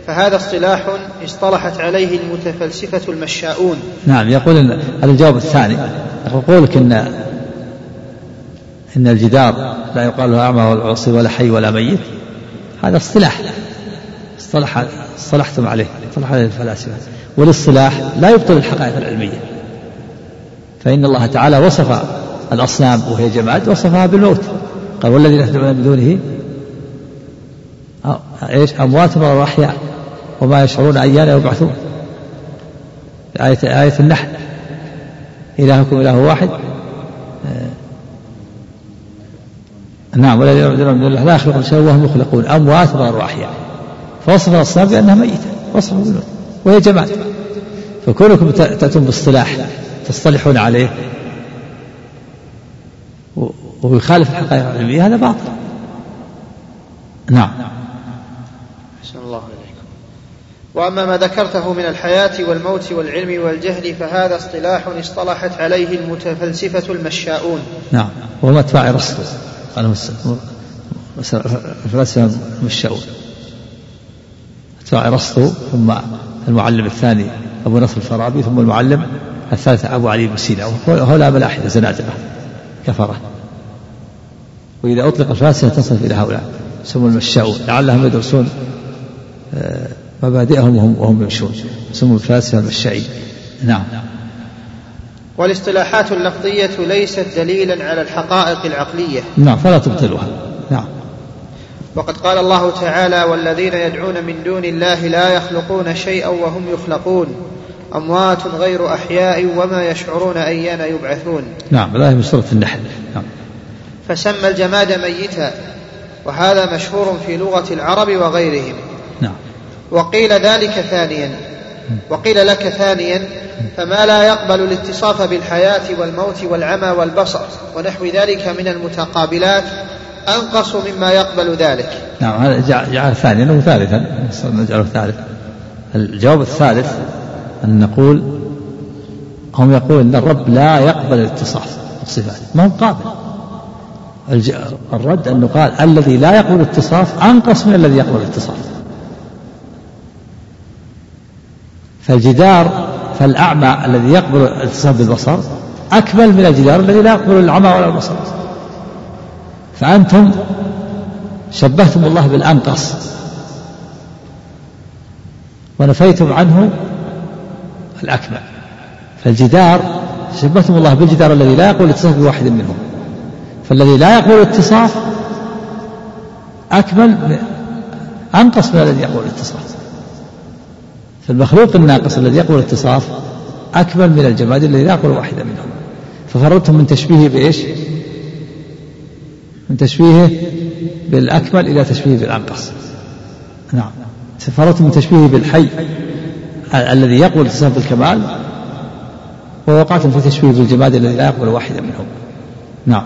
فهذا اصطلاح اصطلحت عليه المتفلسفة المشاؤون. نعم يقول إن هذا الجواب الثاني يقول لك إن إن الجدار لا يقال له أعمى ولا عصي ولا حي ولا ميت. هذا اصطلاح. اصطلح اصطلحتم عليه. اصطلح عليه الفلاسفة. والإصطلاح لا يبطل الحقائق العلمية. فإن الله تعالى وصف الأصنام وهي جماد وصفها بالموت. قال والذين يدعون من دونه إيش؟ أموات ولا أحياء؟ وما يشعرون أيان يبعثون. آية آية النحل. إلهكم إله واحد. نعم والذين يعبدون من الله لا يخلقون شيئا وهم يخلقون أموات غير فوصف الأصنام بأنها ميتة. وصف بالموت. وهي جماد. فكونكم تأتون باصطلاح تصطلحون عليه. ويخالف الحقائق العلمية هذا باطل. نعم. أحسن الله إليكم. وأما ما ذكرته من الحياة والموت والعلم والجهل فهذا اصطلاح اصطلحت عليه المتفلسفة المشاؤون. نعم. وهو أتباع أرسطو قال الفلاسفة المشاؤون. أتباع أرسطو ثم المعلم الثاني أبو نصر الفارابي ثم المعلم الثالث أبو علي بن سينا وهؤلاء ملاحدة زنادقة كفرة. وإذا أطلق الفلاسفة تصرف إلى هؤلاء. يسمون المشاؤون. لعلهم يدرسون آه، مبادئهم وهم وهم يمشون. يسمون الفلاسفة المشائين نعم. والاصطلاحات اللفظية ليست دليلا على الحقائق العقلية. نعم فلا تبطلها. نعم. وقد قال الله تعالى والذين يدعون من دون الله لا يخلقون شيئا وهم يخلقون. أموات غير أحياء وما يشعرون أيان يبعثون. نعم الآية من سورة النحل. نعم. فسمى الجماد ميتا وهذا مشهور في لغة العرب وغيرهم. نعم. وقيل ذلك ثانيا. وقيل لك ثانيا فما لا يقبل الاتصاف بالحياة والموت والعمى والبصر ونحو ذلك من المتقابلات أنقص مما يقبل ذلك. نعم هذا جعل ثانيا وثالثا. نجعله ثالثا الجواب الثالث أن نقول هم يقول أن الرب لا يقبل الاتصاف بالصفات ما هو قابل. الرد أنه قال الذي لا يقبل الاتصاف أنقص من الذي يقبل الاتصاف فالجدار فالأعمى الذي يقبل الاتصاف بالبصر أكمل من الجدار الذي لا يقبل العمى ولا البصر. فأنتم شبهتم الله بالأنقص. ونفيتم عنه الأكمل. فالجدار شبهتم الله بالجدار الذي لا يقبل الاتصاف بواحد منهم. فالذي لا يقبل الاتصاف أكمل أنقص من الذي يقبل الاتصاف فالمخلوق الناقص الذي يقبل الاتصاف أكمل من الجماد الذي لا يقبل واحدا منهم. ففررتم من تشبيهه بإيش؟ من تشبيهه بالأكمل إلى تشبيهه بالأنقص. نعم. فررتم من تشبيهه بالحي. الذي يقبل الاتصاف بالكمال ووقعتم في تشبيه بالجماد الذي لا يقبل واحدا منهم. نعم.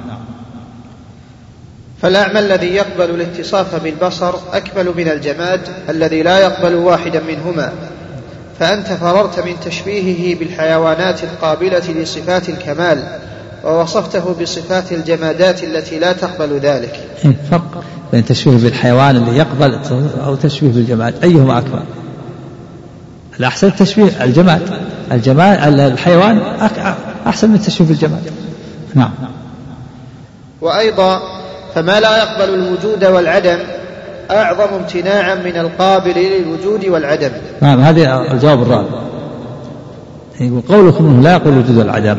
فالأعمى الذي يقبل الاتصاف بالبصر أكمل من الجماد الذي لا يقبل واحدا منهما؟ فأنت فررت من تشبيهه بالحيوانات القابلة لصفات الكمال ووصفته بصفات الجمادات التي لا تقبل ذلك. إيه، فرق بين تشبيه بالحيوان اللي يقبل أو تشبيه بالجماد أيهما أكبر؟ الأحسن التشبيه. الجماد. الجماد الحيوان أحسن من التشبيه بالجماد. نعم. وأيضا فما لا يقبل الوجود والعدم أعظم امتناعا من القابل للوجود والعدم. نعم هذا الجواب الرابع. يقول قولكم إنه لا يقول الوجود والعدم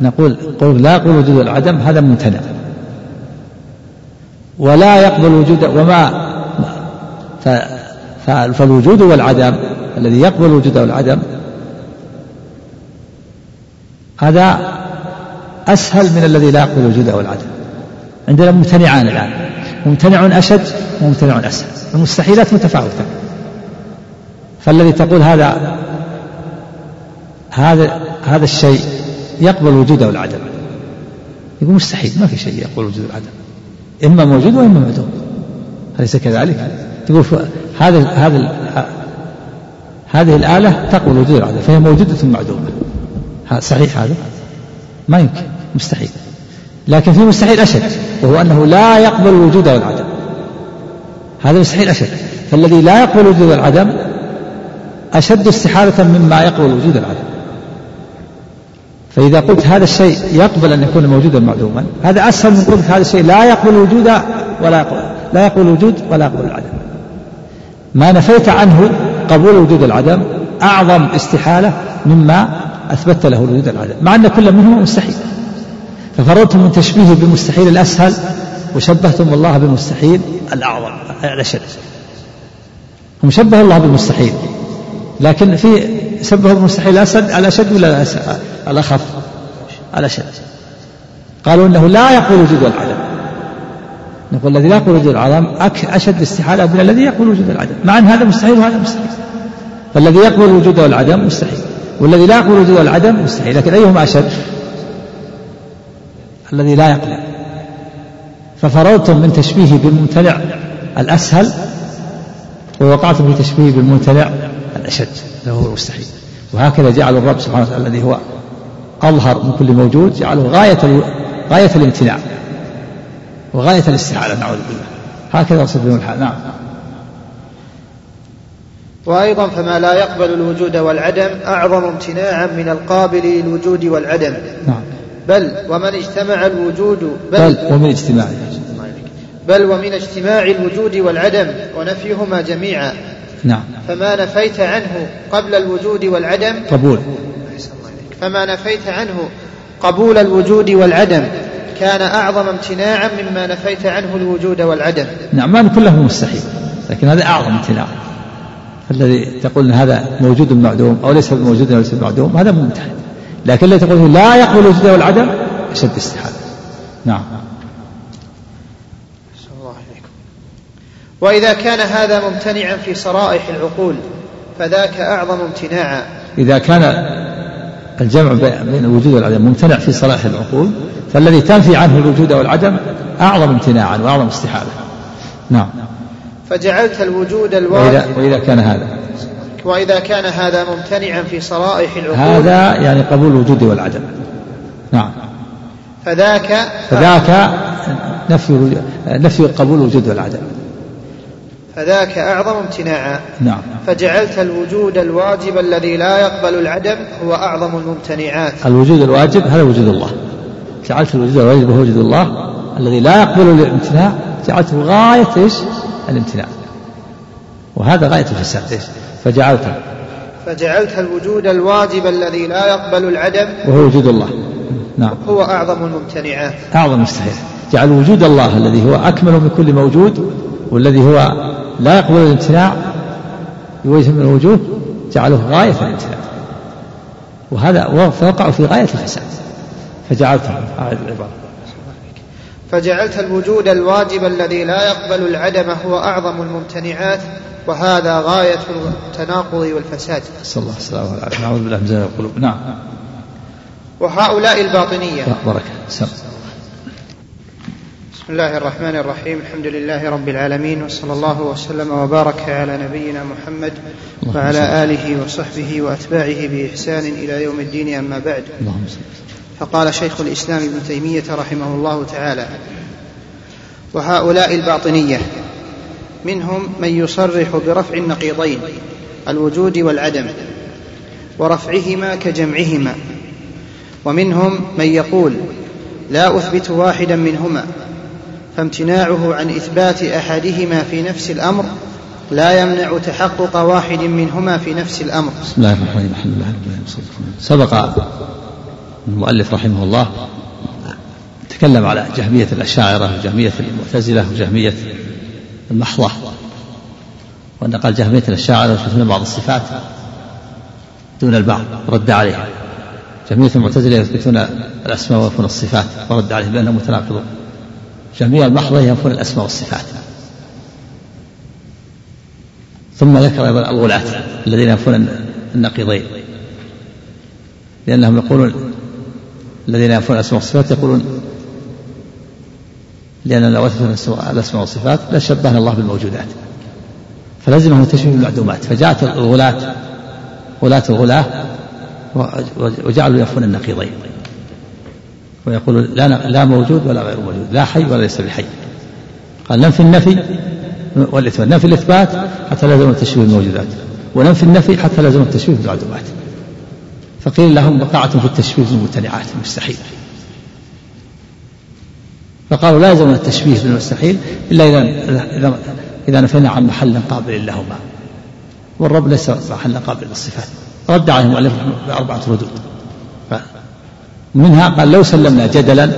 نقول قول لا يقبل الوجود والعدم هذا ممتنع. ولا يقبل الوجود وما فالوجود والعدم الذي يقبل الوجود والعدم هذا أسهل من الذي لا يقبل الوجود أو العدم. عندنا ممتنعان الآن. ممتنع أشد وممتنع أسهل. المستحيلات متفاوتة. فالذي تقول هذا هذا هذا الشيء يقبل الوجود أو العدم. يقول مستحيل ما في شيء يقبل الوجود والعدم إما موجود وإما معدوم أليس كذلك؟ تقول هذا هذا هذه الآلة تقبل وجود العدم فهي موجودة معدومة صحيح هذا؟ ما يمكن مستحيل. لكن في مستحيل أشد وهو أنه لا يقبل الوجود والعدم هذا مستحيل أشد. فالذي لا يقبل الوجود والعدم أشد استحالة مما يقبل الوجود والعدم فإذا قلت هذا الشيء يقبل أن يكون موجودا معدوما هذا أسهل من قلت هذا الشيء لا يقبل الوجود ولا يقبل لا يقبل الوجود ولا يقبل العدم. ما نفيت عنه قبول وجود العدم أعظم استحالة مما أثبت له الوجود العدم مع أن كل منهما مستحيل. ففرضتم من تشبيه بالمستحيل الأسهل وشبهتم الله بالمستحيل الأعظم الأشد هم شبه الله بالمستحيل لكن في شبهوا بالمستحيل الأسد الأشد ولا الأخف الأشد قالوا إنه لا يقول وجود العدم. نقول الذي لا يقول وجود العدم أشد استحالة من الذي يقول وجود العدم. مع أن هذا مستحيل وهذا مستحيل. فالذي يقبل وجود العدم مستحيل. والذي لا يقبل وجود العدم مستحيل. لكن أيهما أشد؟ الذي لا يقبل ففررتم من تشبيه بالممتنع الأسهل ووقعتم في تشبيه بالممتنع الأشد. هو المستحيل. وهكذا جعل الرب سبحانه وتعالى الذي هو أظهر من كل موجود جعله غاية غاية الامتناع. وغاية الاستحالة. نعوذ بالله. هكذا وصف بهم الحال. نعم. وأيضا فما لا يقبل الوجود والعدم أعظم امتناعا من القابل للوجود والعدم. نعم. بل ومن اجتمع الوجود بل, بل ومن اجتماع. بل ومن اجتماع الوجود والعدم ونفيهما جميعا. نعم. فما نفيت عنه قبل الوجود والعدم قبول. فما نفيت عنه قبول الوجود والعدم كان أعظم امتناعا مما نفيت عنه الوجود والعدم. نعم ما كله مستحيل لكن هذا أعظم امتناع. الذي تقول إن هذا موجود معدوم أو ليس موجود وليس معدوم هذا ممتحن لكن الذي تقول لا يقبل الوجود والعدم أشد استحالة. نعم. الله عليكم. وإذا كان هذا ممتنعا في صرائح العقول فذاك أعظم امتناعا. إذا كان الجمع بين الوجود والعدم ممتنع في صلاح العقول فالذي تنفي عنه الوجود والعدم أعظم امتناعا وأعظم استحالة. نعم. فجعلت الوجود الواجب. وإذا, وإذا كان هذا. وإذا كان هذا ممتنعا في صرائح العقول. هذا يعني قبول الوجود والعدم. نعم. فذاك فذاك نفي نفي قبول الوجود والعدم. فذاك أعظم امتناعا. نعم. فجعلت الوجود الواجب الذي لا يقبل العدم هو أعظم الممتنعات. الوجود الواجب هذا وجود الله. جعلت الوجود الواجب هو وجود الله. الذي لا يقبل الامتناع جعلته غاية إيش؟ الامتناع. وهذا غاية الفساد؟ فجعلت. فجعلت الوجود الواجب الذي لا يقبل العدم وهو وجود الله. نعم. هو أعظم الممتنعات. أعظم مستحيل. جعل وجود الله الذي هو أكمل من كل موجود والذي هو لا يقبل الامتناع بوجه من الوجوه جعله غاية الامتناع. وهذا فوقع في غاية الفساد. فجعلته هذه العبارة. فجعلت الوجود الواجب الذي لا يقبل العدم هو أعظم الممتنعات وهذا غاية التناقض والفساد. صلى الله عليه وسلم نعوذ بالله من القلوب نعم. وهؤلاء الباطنية. بركة سم. بسم الله الرحمن الرحيم. الحمد لله رب العالمين وصلى الله وسلم وبارك على نبينا محمد وعلى آله وصحبه وأتباعه بإحسان إلى يوم الدين أما بعد. فقال شيخ الإسلام ابن تيمية رحمه الله تعالى وهؤلاء الباطنية منهم من يصرح برفع النقيضين الوجود والعدم ورفعهما كجمعهما ومنهم من يقول لا أثبت واحدا منهما فامتناعه عن إثبات أحدهما في نفس الأمر لا يمنع تحقق واحد منهما في نفس الأمر. بسم الله الرحمن الرحيم. الحمد لله سبق المؤلف رحمه الله تكلم على جهمية الأشاعرة وجهمية المعتزلة وجهمية المحضة. وأن قال جهمية الأشاعرة يثبتون بعض الصفات دون البعض رد عليها. جميع المعتزلة يثبتون الأسماء وينفون الصفات ورد عليهم بأنهم متناقضون. جميع المحضة ينفون الأسماء والصفات. ثم ذكر أيضا الغلاة الذين ينفون النقيضين. لأنهم يقولون الذين ينفون الأسماء والصفات يقولون لأن لو الأسماء والصفات لشبهنا الله بالموجودات. فلزمهم تشبيه بالمعدومات. فجاءت الغلاة غلاة الغلاة وجعلوا ينفون النقيضين. ويقول لا لا موجود ولا غير موجود لا حي ولا ليس بحي. قال ننفي النفي والإثبات ننفي الإثبات حتى لازم التشبيه بالموجودات وننفي النفي حتى لازم التشبيه بالمعدومات فقيل لهم وقعتم في التشبيه بالممتنعات مستحيل فقالوا لا التشبيه بالمستحيل إلا إذا إذا إذا نفينا عن محل قابل لهما. والرب ليس محلا قابل للصفات. رد عليهم المؤلف بأربعة ردود. منها قال لو سلمنا جدلا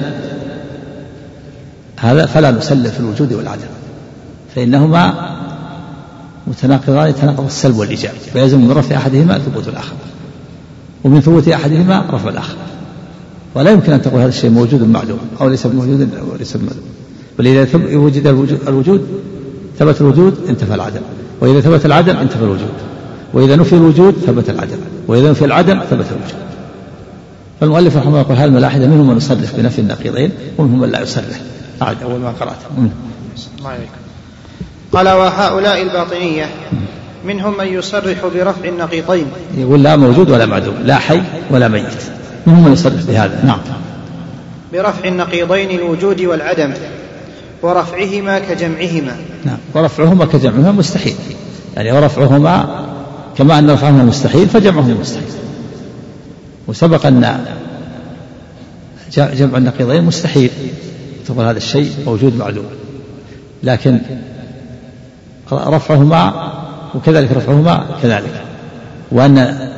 هذا فلا نسلم في الوجود والعدم. فإنهما متناقضان يتناقض السلب والإيجاب. فيلزم من رفع أحدهما ثبوت الآخر. ومن ثبوت أحدهما رفع الآخر. ولا يمكن أن تقول هذا الشيء موجود معلوم أو ليس بموجود أو ليس بمعلوم بل إذا وجد الوجود ثبت الوجود انتفى العدم. وإذا ثبت العدم انتفى الوجود. وإذا نفي الوجود ثبت العدم. وإذا نفي العدم ثبت الوجود. فالمؤلف رحمه الله يقول هذه الملاحدة منهم من يصرح بنفي النقيضين ومنهم من لا يصرح؟ أعد أول ما قرأت الله قال وهؤلاء الباطنية منهم من يصرح برفع النقيضين. يقول لا موجود ولا معدوم لا حي ولا ميت. منهم من يصرح بهذا. نعم. برفع النقيضين الوجود والعدم ورفعهما كجمعهما. نعم. ورفعهما كجمعهما مستحيل. يعني ورفعهما كما أن رفعهما مستحيل فجمعهما مستحيل. وسبق أن جمع النقيضين مستحيل تقول هذا الشيء موجود معلوم. لكن رفعهما وكذلك رفعهما كذلك. وأن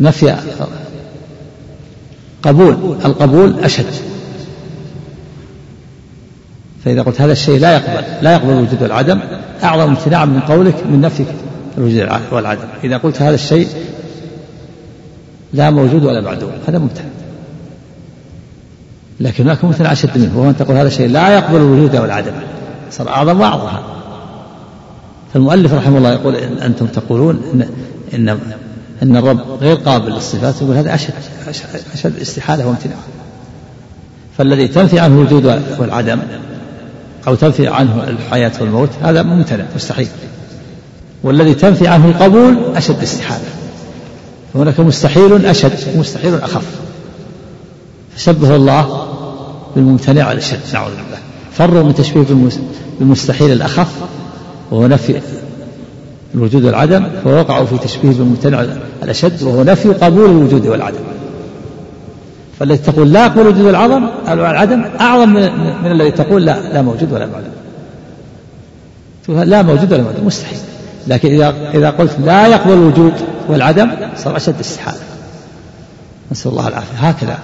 نفي قبول القبول أشد. فإذا قلت هذا الشيء لا يقبل لا يقبل الوجود والعدم أعظم امتناعا من قولك من نفي الوجود والعدم. إذا قلت هذا الشيء لا موجود ولا معدوم. هذا ممتنع لكن هناك ممتنع أشد منه وهو أن تقول هذا الشيء لا يقبل الوجود والعدم صار أعظم وأعظم. فالمؤلف رحمه الله يقول إن أنتم تقولون إن إن أن الرب غير قابل للصفات يقول هذا أشد أشد استحالة وامتناع. فالذي تنفي عنه الوجود والعدم أو تنفي عنه الحياة والموت هذا ممتنع مستحيل. والذي تنفي عنه القبول أشد استحالة. هناك مستحيل أشد ومستحيل أخف. فشبه الله بالممتنع الأشد نعوذ بالله. فروا من تشبيه بالمستحيل الأخف وهو نفي الوجود والعدم فوقعوا في تشبيه بالممتنع الأشد وهو نفي قبول الوجود والعدم. فالذي تقول لا أقبل الوجود والعظم العدم أعظم من الذي تقول لا لا موجود ولا معدوم. لا موجود ولا معدوم مستحيل. لكن إذا إذا قلت لا يقبل الوجود والعدم صار أشد استحالة. نسأل الله العافية. هكذا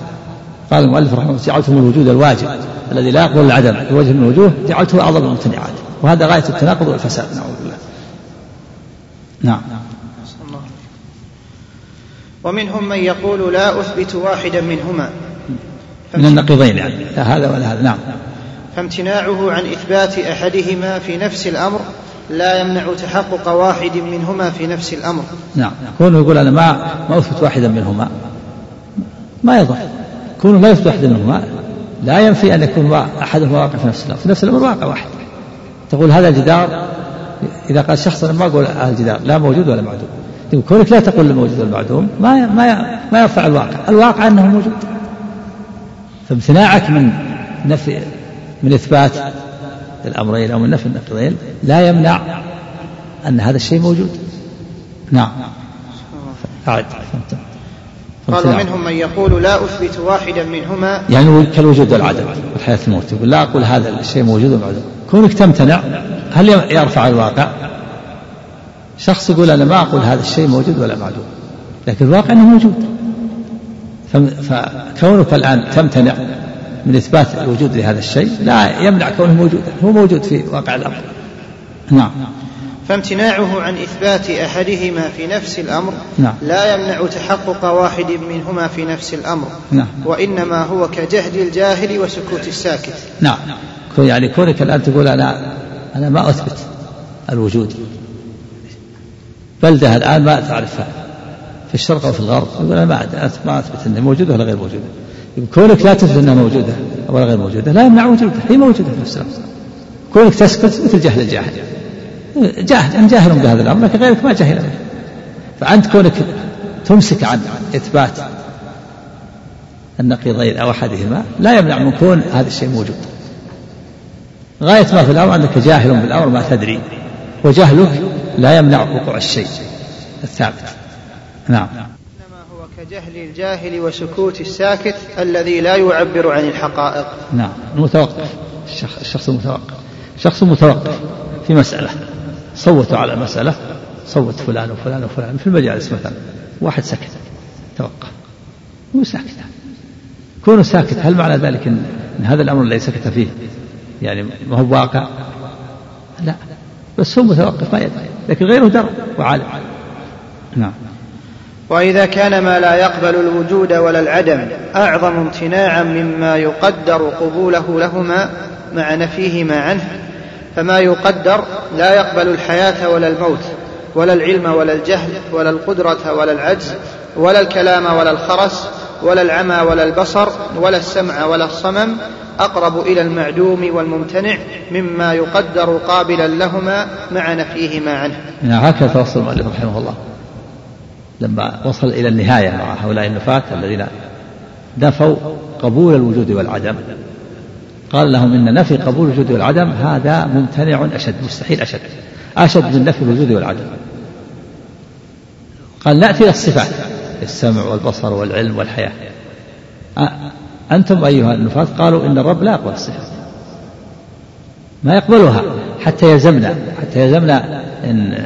قال المؤلف رحمه الله جعلتم الوجود الواجب الذي لا يقبل العدم بوجه من الوجوه جعلته أعظم الممتنعات. وهذا غاية التناقض والفساد نعوذ بالله. نعم. ومنهم من يقول لا أثبت واحدا منهما. من النقيضين يعني لا هذا ولا هذا. نعم. فامتناعه عن إثبات أحدهما في نفس الأمر لا يمنع تحقق واحد منهما في نفس الأمر. نعم. كونه يقول أنا ما ما أثبت واحدا منهما. ما يضر. كونه لا يثبت واحدا منهما لا ينفي أن يكون أحدهما واقع في نفس الأمر. في نفس الأمر واقع واحد. تقول هذا الجدار إذا قال شخص أنا ما أقول هذا الجدار لا موجود ولا معدوم. كونك لا تقول الموجود والمعدوم ما ما ما يرفع الواقع. الواقع أنه موجود. فامتناعك من نفي من إثبات الأمرين أو من نفي النقيضين لا يمنع أن هذا الشيء موجود. نعم. أعد قال منهم من يقول لا أثبت واحدا منهما. يعني كالوجود والعدم والحياة الموت. يقول لا أقول هذا الشيء موجود ومعدوم كونك تمتنع هل يرفع الواقع؟ شخص يقول أنا ما أقول هذا الشيء موجود ولا معدوم. لكن الواقع أنه موجود. فكونك الآن تمتنع من إثبات الوجود لهذا الشيء لا يمنع كونه موجودا هو موجود في واقع الأمر. نعم. فامتناعه عن إثبات أحدهما في نفس الأمر نعم. لا يمنع تحقق واحد منهما في نفس الأمر نعم. وإنما هو كجهل الجاهل وسكوت الساكت. نعم. يعني كونك الآن تقول أنا أنا ما أثبت الوجود. بلدة الآن ما تعرفها في الشرق أو في الغرب؟ يقول أنا ما أثبت أنها موجودة ولا غير موجودة. كونك لا تثبت أنها موجودة ولا غير موجودة لا يمنع وجودها هي موجودة في نفس الأمر كونك تسكت مثل جهل الجاهل. جاهل أن جاهل بهذا الأمر لكن غيرك ما به فأنت كونك تمسك عن إثبات النقيضين أو أحدهما لا يمنع من كون هذا الشيء موجود. غاية ما في الأمر أنك جاهل بالأمر ما تدري وجهلك لا يمنع وقوع الشيء الثابت. نعم. كجهل الجاهل وسكوت الساكت الذي لا يعبر عن الحقائق. نعم المتوقف. الشخص المتوقف. شخص متوقف في مسألة. صوتوا على مسألة. صوت فلان وفلان وفلان. في المجالس مثلا واحد سكت توقف. هو ساكت. كونه ساكت هل معنى ذلك إن, هذا الأمر الذي سكت فيه؟ يعني ما هو واقع؟ لا. بس هو متوقف ما يدري لكن غيره درى وعالم. نعم. وإذا كان ما لا يقبل الوجود ولا العدم أعظم امتناعا مما يقدر قبوله لهما مع نفيهما عنه فما يقدر لا يقبل الحياة ولا الموت ولا العلم ولا الجهل ولا القدرة ولا العجز ولا الكلام ولا الخرس ولا العمى ولا البصر ولا السمع ولا الصمم أقرب إلى المعدوم والممتنع مما يقدر قابلا لهما مع نفيهما عنه. هكذا توصل المؤلف رحمه الله. لما وصل إلى النهاية مع هؤلاء النفاة الذين نفوا قبول الوجود والعدم. قال لهم إن نفي قبول الوجود والعدم هذا ممتنع أشد مستحيل أشد أشد من نفي الوجود والعدم. قال نأتي إلى الصفات السمع والبصر والعلم والحياة. أنتم أيها النفاة قالوا إن الرب لا يقبل الصفات. ما يقبلها حتى يلزمنا حتى يلزمنا إن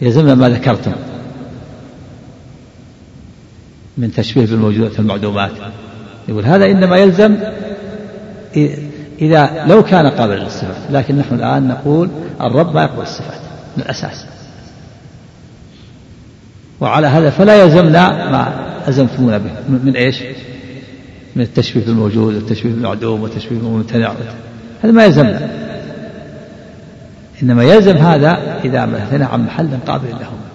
يلزمنا ما ذكرتم. من تشبيه بالموجودات المعدومات يقول هذا إنما يلزم إذا لو كان قابلا للصفات لكن نحن الآن نقول الرب ما يقبل الصفات من الأساس. وعلى هذا فلا يلزمنا ما ألزمتمونا به. من إيش؟ من التشبيه بالموجود والتشبيه بالمعدوم والتشبيه بالممتنع. هذا ما يلزمنا. إنما يلزم هذا إذا مثلنا عن محل قابل لهم.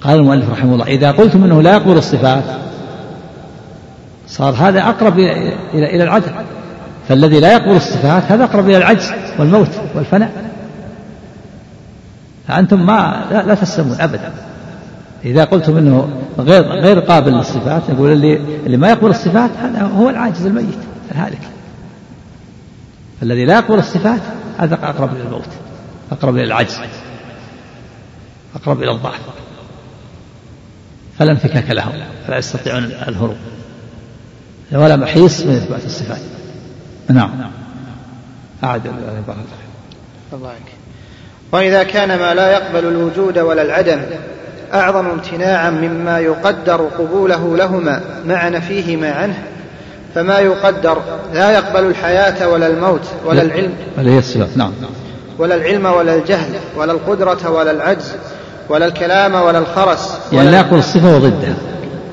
قال المؤلف رحمه الله إذا قلتم أنه لا يقبل الصفات صار هذا أقرب إلى إلى العدل فالذي لا يقبل الصفات هذا أقرب إلى العجز والموت والفناء. فأنتم ما لا, لا تسلمون أبدا. إذا قلتم أنه غير غير قابل للصفات نقول اللي اللي ما يقبل الصفات هذا هو العاجز الميت الهالك. الذي لا يقبل الصفات هذا أقرب إلى الموت أقرب إلى العجز أقرب إلى الضعف. فلا انفكاك لهم. فلا يستطيعون الهروب. ولا محيص من إثبات الصفات. نعم. أعد الله وإذا كان ما لا يقبل الوجود ولا العدم أعظم امتناعا مما يقدر قبوله لهما مع نفيهما عنه. فما يقدر لا يقبل الحياة ولا الموت ولا العلم. ولا الصفات نعم. ولا العلم ولا الجهل ولا القدرة ولا العجز. ولا الكلام ولا الخرس ولا يعني لا يقبل الصفة وضدها.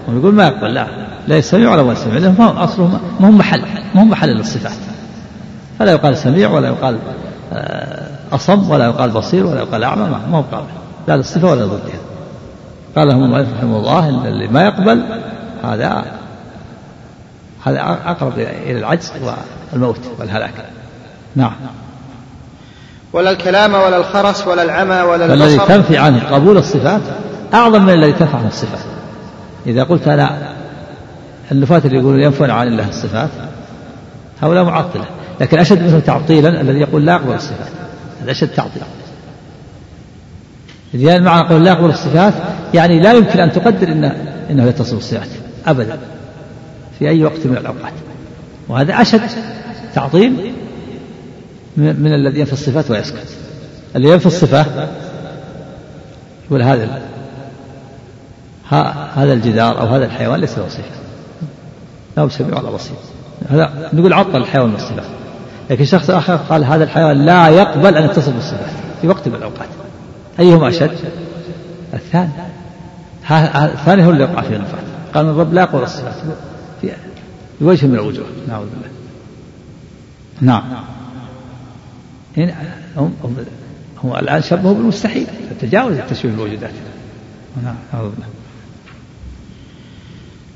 ويقول ما يقبل لا. لا يسمع ولا يسمع لأنه ما هو أصله ما هو محل ما هو محل للصفات. فلا يقال سميع ولا يقال آه، أصم ولا يقال بصير ولا يقال أعمى ما هو قابل. لا للصفة ولا ضدها قال لهم المؤلف رحمه الله إن اللي ما يقبل هذا هذا أقرب إلى العجز والموت والهلاك. نعم. ولا الكلام ولا الخرس ولا العمى ولا البصر. الذي تنفي عنه قبول الصفات أعظم من الذي تنفع عنه الصفات. إذا قلت أنا النفاة اللي يقولون ينفون عن الله الصفات هؤلاء معطلة. لكن أشد منه تعطيلا الذي يقول لا أقبل الصفات. هذا أشد تعطيلا. لأن معنى قول لا يقبل الصفات يعني لا يمكن أن تقدر إنه, إنه يتصل بالصفات أبدا في أي وقت من الأوقات. وهذا أشد تعظيم من الذي ينفي الصفات ويسكت. اللي ينفي الصفة يقول هذا هذا الجدار أو هذا الحيوان ليس له صفة. لا سميع ولا بصير. هذا نقول عطل الحيوان من الصفات لكن شخص آخر قال هذا الحيوان لا يقبل أن يتصف بالصفات في وقت من الأوقات. أيهما أشد؟ الثاني. الثاني هو اللي يقع فيه النفاق. قال الرب لا يقبل الصفات. في وجه من الوجوه. نعوذ بالله. نعم. هنا هم هو الآن شبهه بالمستحيل تجاوز التشبيه بالوجودات نعم نعوذ بالله.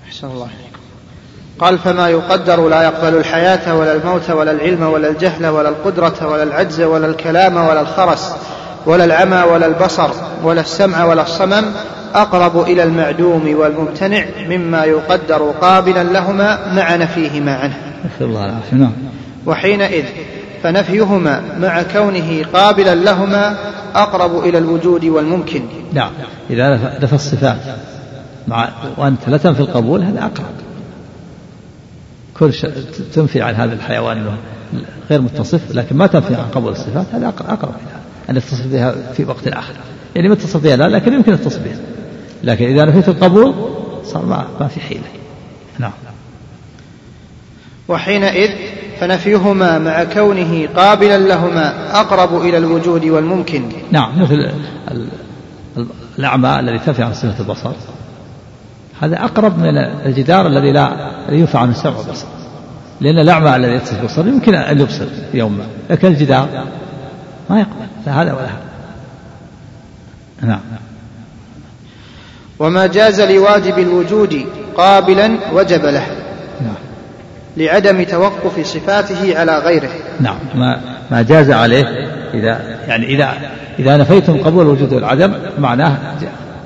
أحسن الله قال فما يقدر لا يقبل الحياة ولا الموت ولا العلم ولا الجهل ولا القدرة ولا العجز ولا الكلام ولا الخرس ولا العمى ولا البصر ولا السمع ولا الصمم أقرب إلى المعدوم والممتنع مما يقدر قابلا لهما مع نفيهما عنه نسأل الله العافية. نعم. وحينئذ فنفيهما مع كونه قابلا لهما أقرب إلى الوجود والممكن. نعم. إذا نفى الصفات مع وأنت لا تنفي القبول هذا أقرب. كل شيء تنفي عن هذا الحيوان غير متصف لكن ما تنفي عن قبول الصفات هذا أقرب إلى أن يتصف بها في وقت آخر. يعني ما يتصف بها لا لكن يمكن التصف بها. لكن إذا نفيت القبول صار ما, ما في حيلة. نعم. وحينئذ فنفيهما مع كونه قابلا لهما أقرب إلى الوجود والممكن. نعم مثل الأعمى الذي تنفي عن صفة البصر. هذا أقرب من الجدار الذي لا ينفع عنه السمع والبصر لأن الأعمى الذي يتصف البصر يمكن أن يبصر يوما لكن الجدار ما يقبل لا هذا ولا هذا. نعم. وما جاز لواجب الوجود قابلا وجب له. نعم. لعدم توقف صفاته على غيره. نعم ما ما جاز عليه إذا يعني إذا إذا نفيتم قبول الوجود والعدم معناه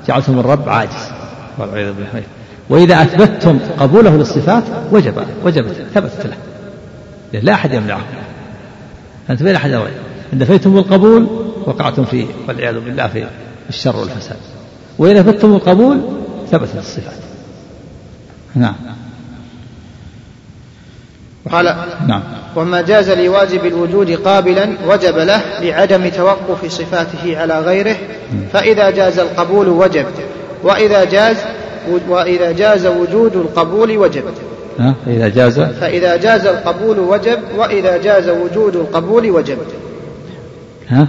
جعلتم الرب عاجز. والعياذ بالله. وإذا أثبتتم قبوله للصفات وجب وجبت ثبتت له. لا أحد يمنعه. أنت بين أحد أمرين إن نفيتم القبول وقعتم فيه والعياذ بالله في الشر والفساد. وإن أثبتتم القبول ثبتت الصفات. نعم. قال نعم. وما جاز لواجب الوجود قابلا وجب له لعدم توقف صفاته على غيره فإذا جاز القبول وجب وإذا جاز وإذا جاز وجود القبول وجب. ها؟ فإذا جاز؟ فإذا جاز القبول وجب وإذا جاز وجود القبول وجب. ها؟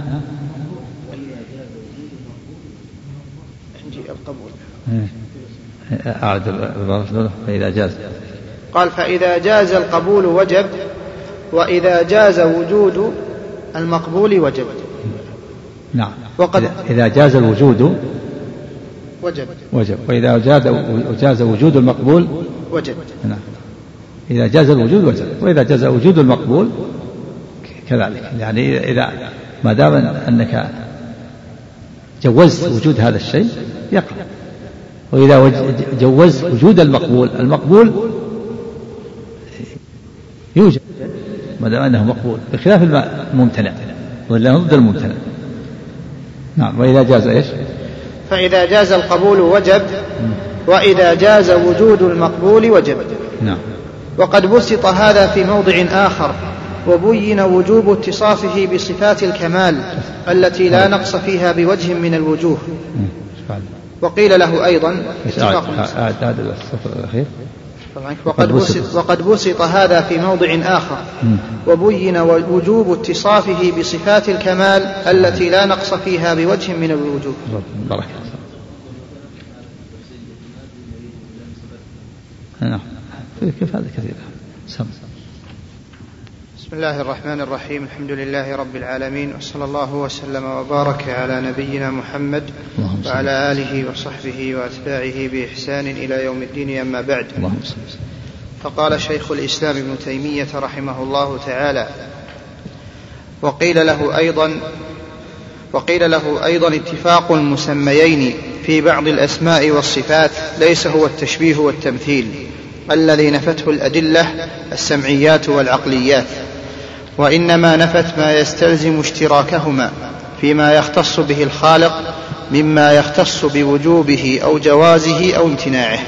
عندي القبول. أعد العبارة فإذا جاز. قال فإذا جاز القبول وجب وإذا جاز وجود المقبول وجب. نعم. وقد إذا جاز الوجود وجب. وجب. وإذا جاز جاز وجود المقبول وجب. نعم. إذا جاز الوجود وجب. وإذا جاز وجود المقبول كذلك. يعني إذا ما دام أنك جوزت وجود هذا الشيء يقع وإذا جوزت وجود المقبول المقبول يوجد ما دام أنه مقبول بخلاف الممتنع ولا ضد الممتنع نعم وإذا جاز إيش فإذا جاز القبول وجب وإذا جاز وجود المقبول وجب نعم وقد بسط هذا في موضع آخر وبين وجوب اتصافه بصفات الكمال التي لا نقص فيها بوجه من الوجوه وقيل له أيضا اتفاق هذا السطر وقد بسط, وقد بسط هذا في موضع آخر. وبين وجوب اتصافه بصفات الكمال التي لا نقص فيها بوجه من الوجوه بارك نعم. كيف هذا كثير؟ سم. بسم الله الرحمن الرحيم. الحمد لله رب العالمين وصلى الله وسلم وبارك على نبينا محمد وعلى آله وصحبه وأتباعه بإحسان إلى يوم الدين أما بعد. فقال شيخ الإسلام ابن تيمية رحمه الله تعالى وقيل له أيضا وقيل له أيضا اتفاق المسميين في بعض الأسماء والصفات ليس هو التشبيه والتمثيل الذي نفته الأدلة السمعيات والعقليات. وإنما نفت ما يستلزم اشتراكهما فيما يختص به الخالق مما يختص بوجوبه أو جوازه أو امتناعه.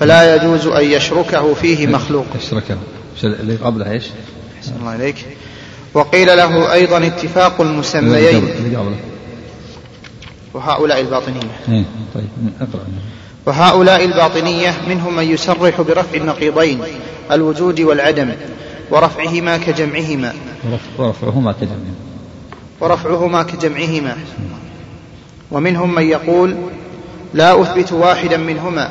فلا يجوز أن يشركه فيه مخلوق. يشركه اللي قبله إيش؟ أحسن الله إليك. وقيل له أيضا اتفاق المسميين. وهؤلاء الباطنية. إيه، طيب اقرأ. وهؤلاء الباطنية منهم من يسرح برفع النقيضين الوجود والعدم. ورفعهما كجمعهما. ورفعهما كجمعهما. ورفعهما كجمعهما. ومنهم من يقول لا أثبت واحدا منهما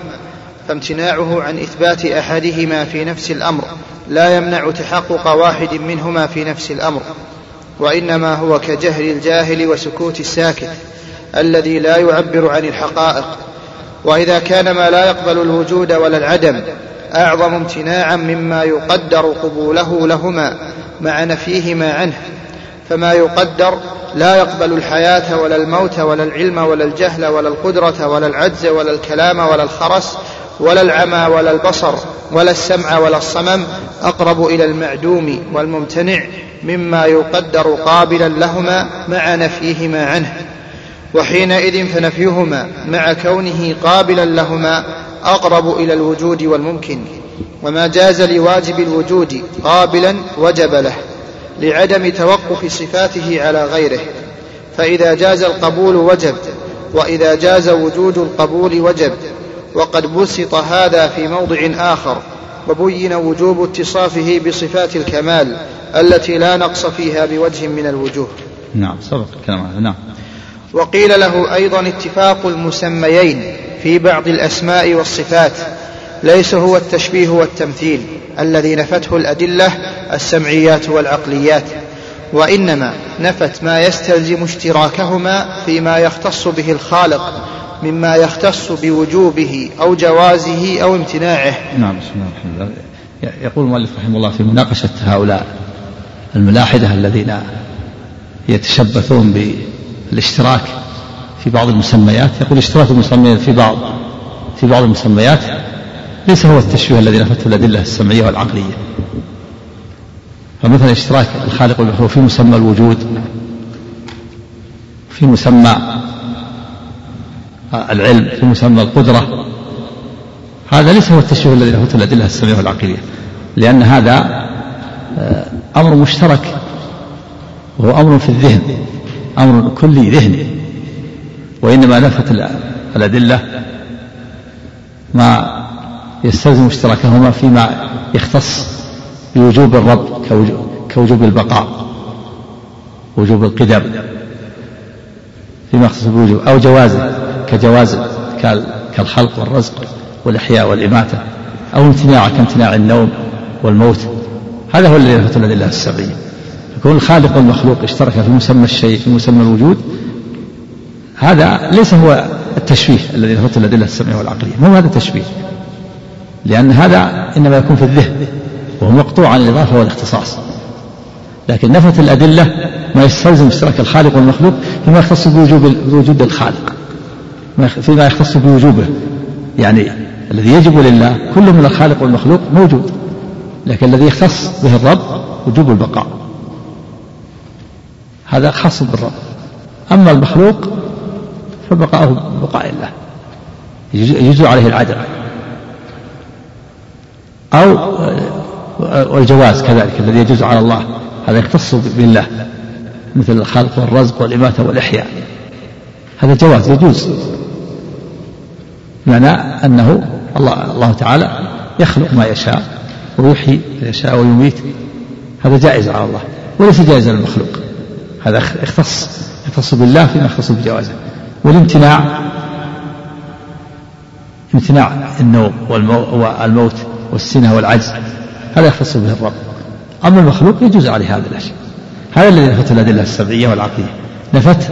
فامتناعه عن إثبات أحدهما في نفس الأمر لا يمنع تحقق واحد منهما في نفس الأمر وإنما هو كجهل الجاهل وسكوت الساكت الذي لا يعبر عن الحقائق. وإذا كان ما لا يقبل الوجود ولا العدم أعظم امتناعا مما يقدر قبوله لهما مع نفيهما عنه. فما يقدر لا يقبل الحياة ولا الموت ولا العلم ولا الجهل ولا القدرة ولا العجز ولا الكلام ولا الخرس ولا العمى ولا البصر ولا السمع ولا الصمم أقرب إلى المعدوم والممتنع مما يقدر قابلا لهما مع نفيهما عنه. وحينئذ فنفيهما مع كونه قابلا لهما أقرب إلى الوجود والممكن وما جاز لواجب الوجود قابلا وجب له لعدم توقف صفاته على غيره. فإذا جاز القبول وجب وإذا جاز وجود القبول وجب. وقد بسط هذا في موضع آخر وبين وجوب اتصافه بصفات الكمال التي لا نقص فيها بوجه من الوجوه. نعم سبق الكلام نعم. وقيل له أيضا اتفاق المسميين في بعض الأسماء والصفات ليس هو التشبيه والتمثيل الذي نفته الأدلة السمعيات والعقليات وإنما نفت ما يستلزم اشتراكهما فيما يختص به الخالق مما يختص بوجوبه أو جوازه أو امتناعه. نعم بسم الله الرحمن الرحيم. يقول المؤلف رحمه الله في مناقشة هؤلاء الملاحدة الذين يتشبثون بالاشتراك في بعض المسميات يقول اشتراك المسميات في بعض في بعض المسميات ليس هو التشبيه الذي نفته الأدلة السمعية والعقلية. فمثلا اشتراك الخالق والمخلوق في مسمى الوجود في مسمى العلم في مسمى القدرة. هذا ليس هو التشبيه الذي نفته الأدلة السمعية والعقلية لأن هذا آه، أمر مشترك وهو أمر في الذهن أمر كلي ذهني. وإنما نفت الأدلة ما يستلزم اشتراكهما فيما يختص بوجوب الرب كوجوب البقاء وجوب القدم فيما يختص بوجوب أو جوازه كجواز كالخلق والرزق والإحياء والإماتة أو امتناع كامتناع النوم والموت. هذا هو الذي يثبت الأدلة السبعية. يكون الخالق والمخلوق اشترك في مسمى الشيء في مسمى الوجود هذا ليس هو التشبيه الذي يثبت الأدلة السمعية والعقلية. مو هذا التشبيه. لأن هذا إنما يكون في الذهن وهو مقطوع عن الإضافة والاختصاص. لكن نفت الأدلة ما يستلزم اشتراك الخالق والمخلوق فيما يختص بوجوب بوجود الخالق. فيما يختص بوجوبه. يعني الذي يجب لله كل من الخالق والمخلوق موجود. لكن الذي يختص به الرب وجوب البقاء. هذا خاص بالرب. أما المخلوق فبقاؤه بقاء الله. يجوز عليه العدل أو والجواز كذلك الذي يجوز على الله. هذا يختص بالله. مثل الخلق والرزق والإماتة والإحياء. هذا جواز يجوز. معنى أنه الله, الله تعالى يخلق ما يشاء ويحيي ما يشاء ويميت. هذا جائز على الله. وليس جائزا للمخلوق. هذا يختص يختص بالله فيما يختص بجوازه. والامتناع امتناع النوم والموت والسنة والعجز هذا يختص به الرب. أما المخلوق يجوز عليه هذه الأشياء. هذا الذي نفت الأدلة السبعية والعقلية نفت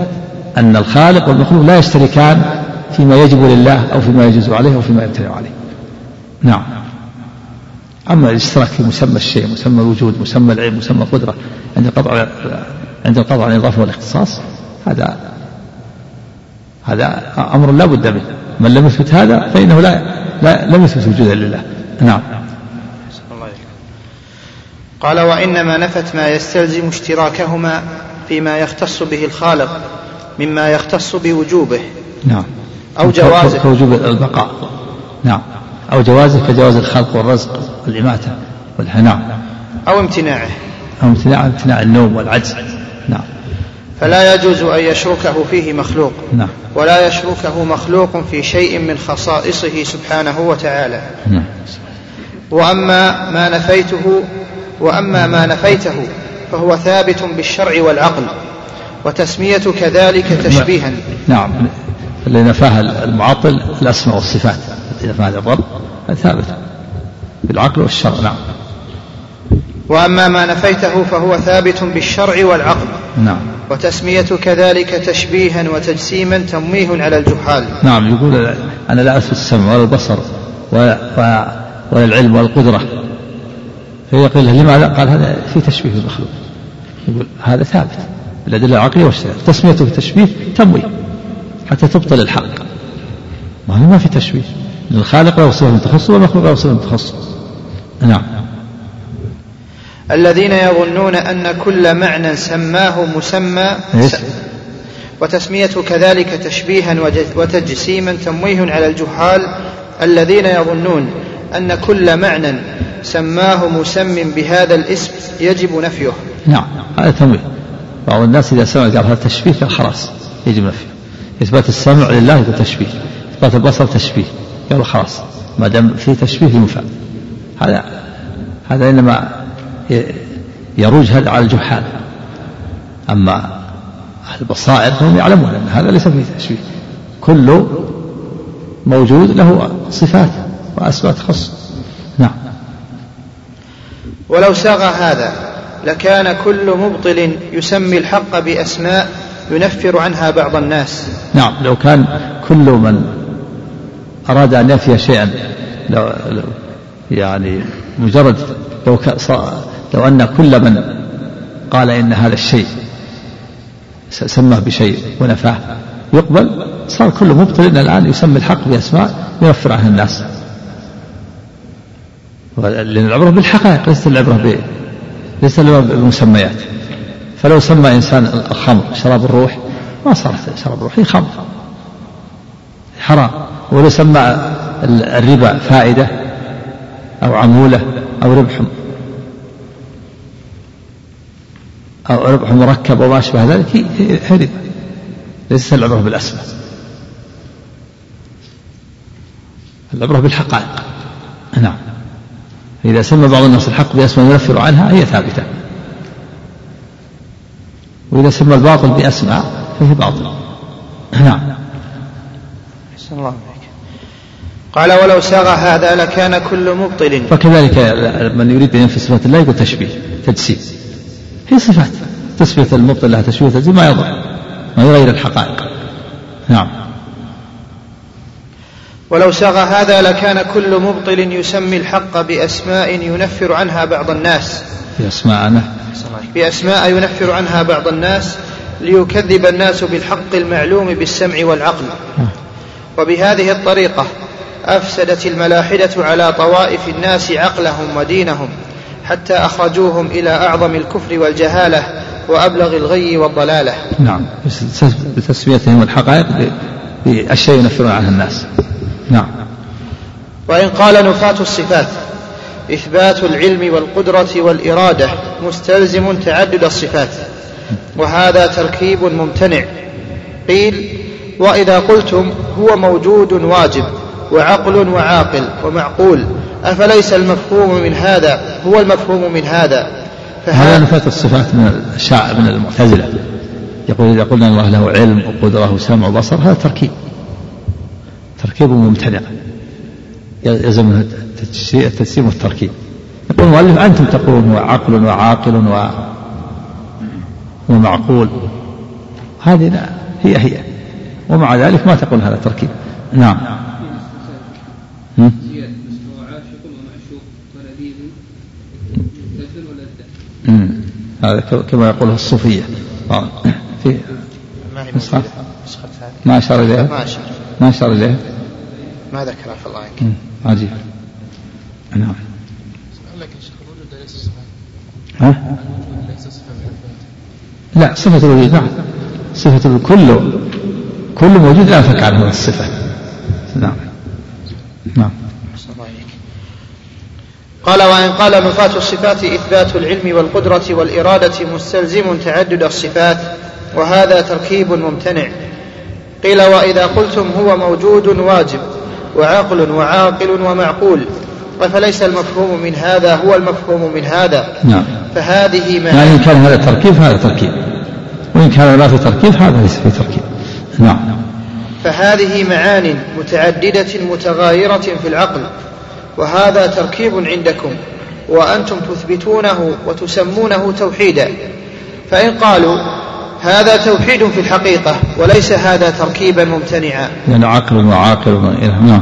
أن الخالق والمخلوق لا يشتركان فيما يجب لله أو فيما يجوز عليه أو فيما يمتنع عليه. نعم. أما الاشتراك في مسمى الشيء مسمى الوجود مسمى العلم مسمى القدرة عند القطع عند القطع عن الإضافة والإختصاص هذا هذا أمر لا بد منه. من لم يثبت هذا فإنه لا, لا لم يثبت وجودا لله. نعم. قال وإنما نفت ما يستلزم اشتراكهما فيما يختص به الخالق مما يختص بوجوبه. نعم. أو جوازه. كوجوب البقاء. نعم. أو جوازه كجواز الخلق والرزق والإماتة والهناء أو امتناعه. أو امتناع امتناع النوم والعجز. نعم. فلا يجوز أن يشركه فيه مخلوق. نعم. ولا يشركه مخلوق في شيء من خصائصه سبحانه وتعالى. نعم. وأما ما نفيته وأما ما نفيته فهو ثابت بالشرع والعقل وتسمية كذلك تشبيها. نعم. اللي نفاها المعطل الأسماء والصفات. التي نفاها الرب ثابت. بالعقل والشرع نعم. وأما ما نفيته فهو ثابت بالشرع والعقل. نعم. وتسمية كذلك تشبيها وتجسيما تمويه على الجحال. نعم يقول أنا لا أثبت السمع ولا البصر ولا, ولا العلم ولا القدرة. فيقول لماذا؟ قال هذا في تشبيه المخلوق. يقول هذا ثابت بالأدلة العقلية والشرعية تسميته تشبيه تمويه حتى تبطل الحق ما في تشبيه. الخالق له صفة تخص والمخلوق له صفة تخص نعم. الذين يظنون أن كل معنى سماه مسمى وتسمية كذلك تشبيها وتجسيما تمويه على الجهال الذين يظنون أن كل معنى سماه مسم بهذا الاسم يجب نفيه. نعم هذا تمويه. بعض الناس إذا سمع قال هذا تشبيه خلاص يجب نفيه. إثبات السمع لله يقول تشبيه إثبات البصر تشبيه قال خلاص ما دام في تشبيه ينفع. هذا هذا إنما يروج هذا على الجحال. أما أهل البصائر فهم يعلمون أن هذا ليس فيه تشبيه كل موجود له صفات وأسماء تخص نعم. ولو ساغ هذا لكان كل مبطل يسمي الحق بأسماء ينفر عنها بعض الناس. نعم. لو كان كل من أراد أن ينفي شيئا لو يعني مجرد لو لو أن كل من قال إن هذا الشيء سماه بشيء ونفاه يقبل صار كل مبطل. الآن يسمي الحق بأسماء ينفر عنها الناس. لأن العبرة بالحقائق ليست العبرة ب ليست العبرة بالمسميات. فلو سمى إنسان الخمر شراب الروح ما صارت شراب الروح هي خمر. حرام. ولو سمى الربا فائدة أو عمولة أو ربح أو ربح مركب وما أشبه ذلك هي ربا ليست العبرة بالأسماء. العبرة بالحقائق. نعم. إذا سمى بعض الناس الحق بأسماء ينفر عنها هي ثابتة. وإذا سمى الباطل بأسماء فهي باطل نعم. الله عليك قال ولو ساغ هذا لكان كل مبطل. وكذلك من يريد أن ينفي صفات الله يقول تشبيه تجسيم. هي صفات. تسمية المبطل لها تشبيه تجسيم ما يضر. ما يغير الحقائق. نعم. ولو ساغ هذا لكان كل مبطل يسمي الحق بأسماء ينفر عنها بعض الناس. بأسماء. بأسماء ينفر عنها بعض الناس ليكذب الناس بالحق المعلوم بالسمع والعقل. وبهذه الطريقة أفسدت الملاحدة على طوائف الناس عقلهم ودينهم. حتى أخرجوهم إلى أعظم الكفر والجهالة وأبلغ الغي والضلالة. نعم. بتسميتهم الحقائق بأشياء ينفرون عنها الناس. نعم. وإن قال نفاة الصفات إثبات العلم والقدرة والإرادة مستلزم تعدد الصفات وهذا تركيب ممتنع. قيل وإذا قلتم هو موجود واجب وعقل وعاقل ومعقول أفليس المفهوم من هذا؟ هو المفهوم من هذا. هذا نفاة الصفات من الشاع من المعتزلة. يقول إذا قلنا الله له علم وقدرة وسمع وبصر هذا تركيب. تركيب ممتنع. يلزم التجسيم والتركيب. يقول المؤلف أنتم تقولون هو عقل وعاقل و ومعقول. هذه هي هي. ومع ذلك ما تقول هذا تركيب. نعم. هذا كما يقوله الصوفية. آه. في نسخة؟ ما أشار إليها؟ ما أشار. ما أشار إليها؟ ما ذكرها في الله. عنك عجيب. نعم. ها؟ لا صفة الوجود نعم. صفة كل كل موجود لا ينفك عنه الصفة. نعم. نعم. قال وإن قال نفاة الصفات إثبات العلم والقدرة والإرادة مستلزم تعدد الصفات وهذا تركيب ممتنع. قيل وإذا قلتم هو موجود واجب وعقل وعاقل ومعقول فليس المفهوم من هذا هو المفهوم من هذا. نعم. فهذه يعني معاني إن كان هذا تركيب فهذا تركيب. وإن كان لا في تركيب هذا ليس في تركيب. نعم. فهذه معان متعددة متغايرة في العقل. وهذا تركيب عندكم وأنتم تثبتونه وتسمونه توحيدا. فإن قالوا هذا توحيد في الحقيقة وليس هذا تركيبا ممتنعا. يعني عقل وعاقل نعم.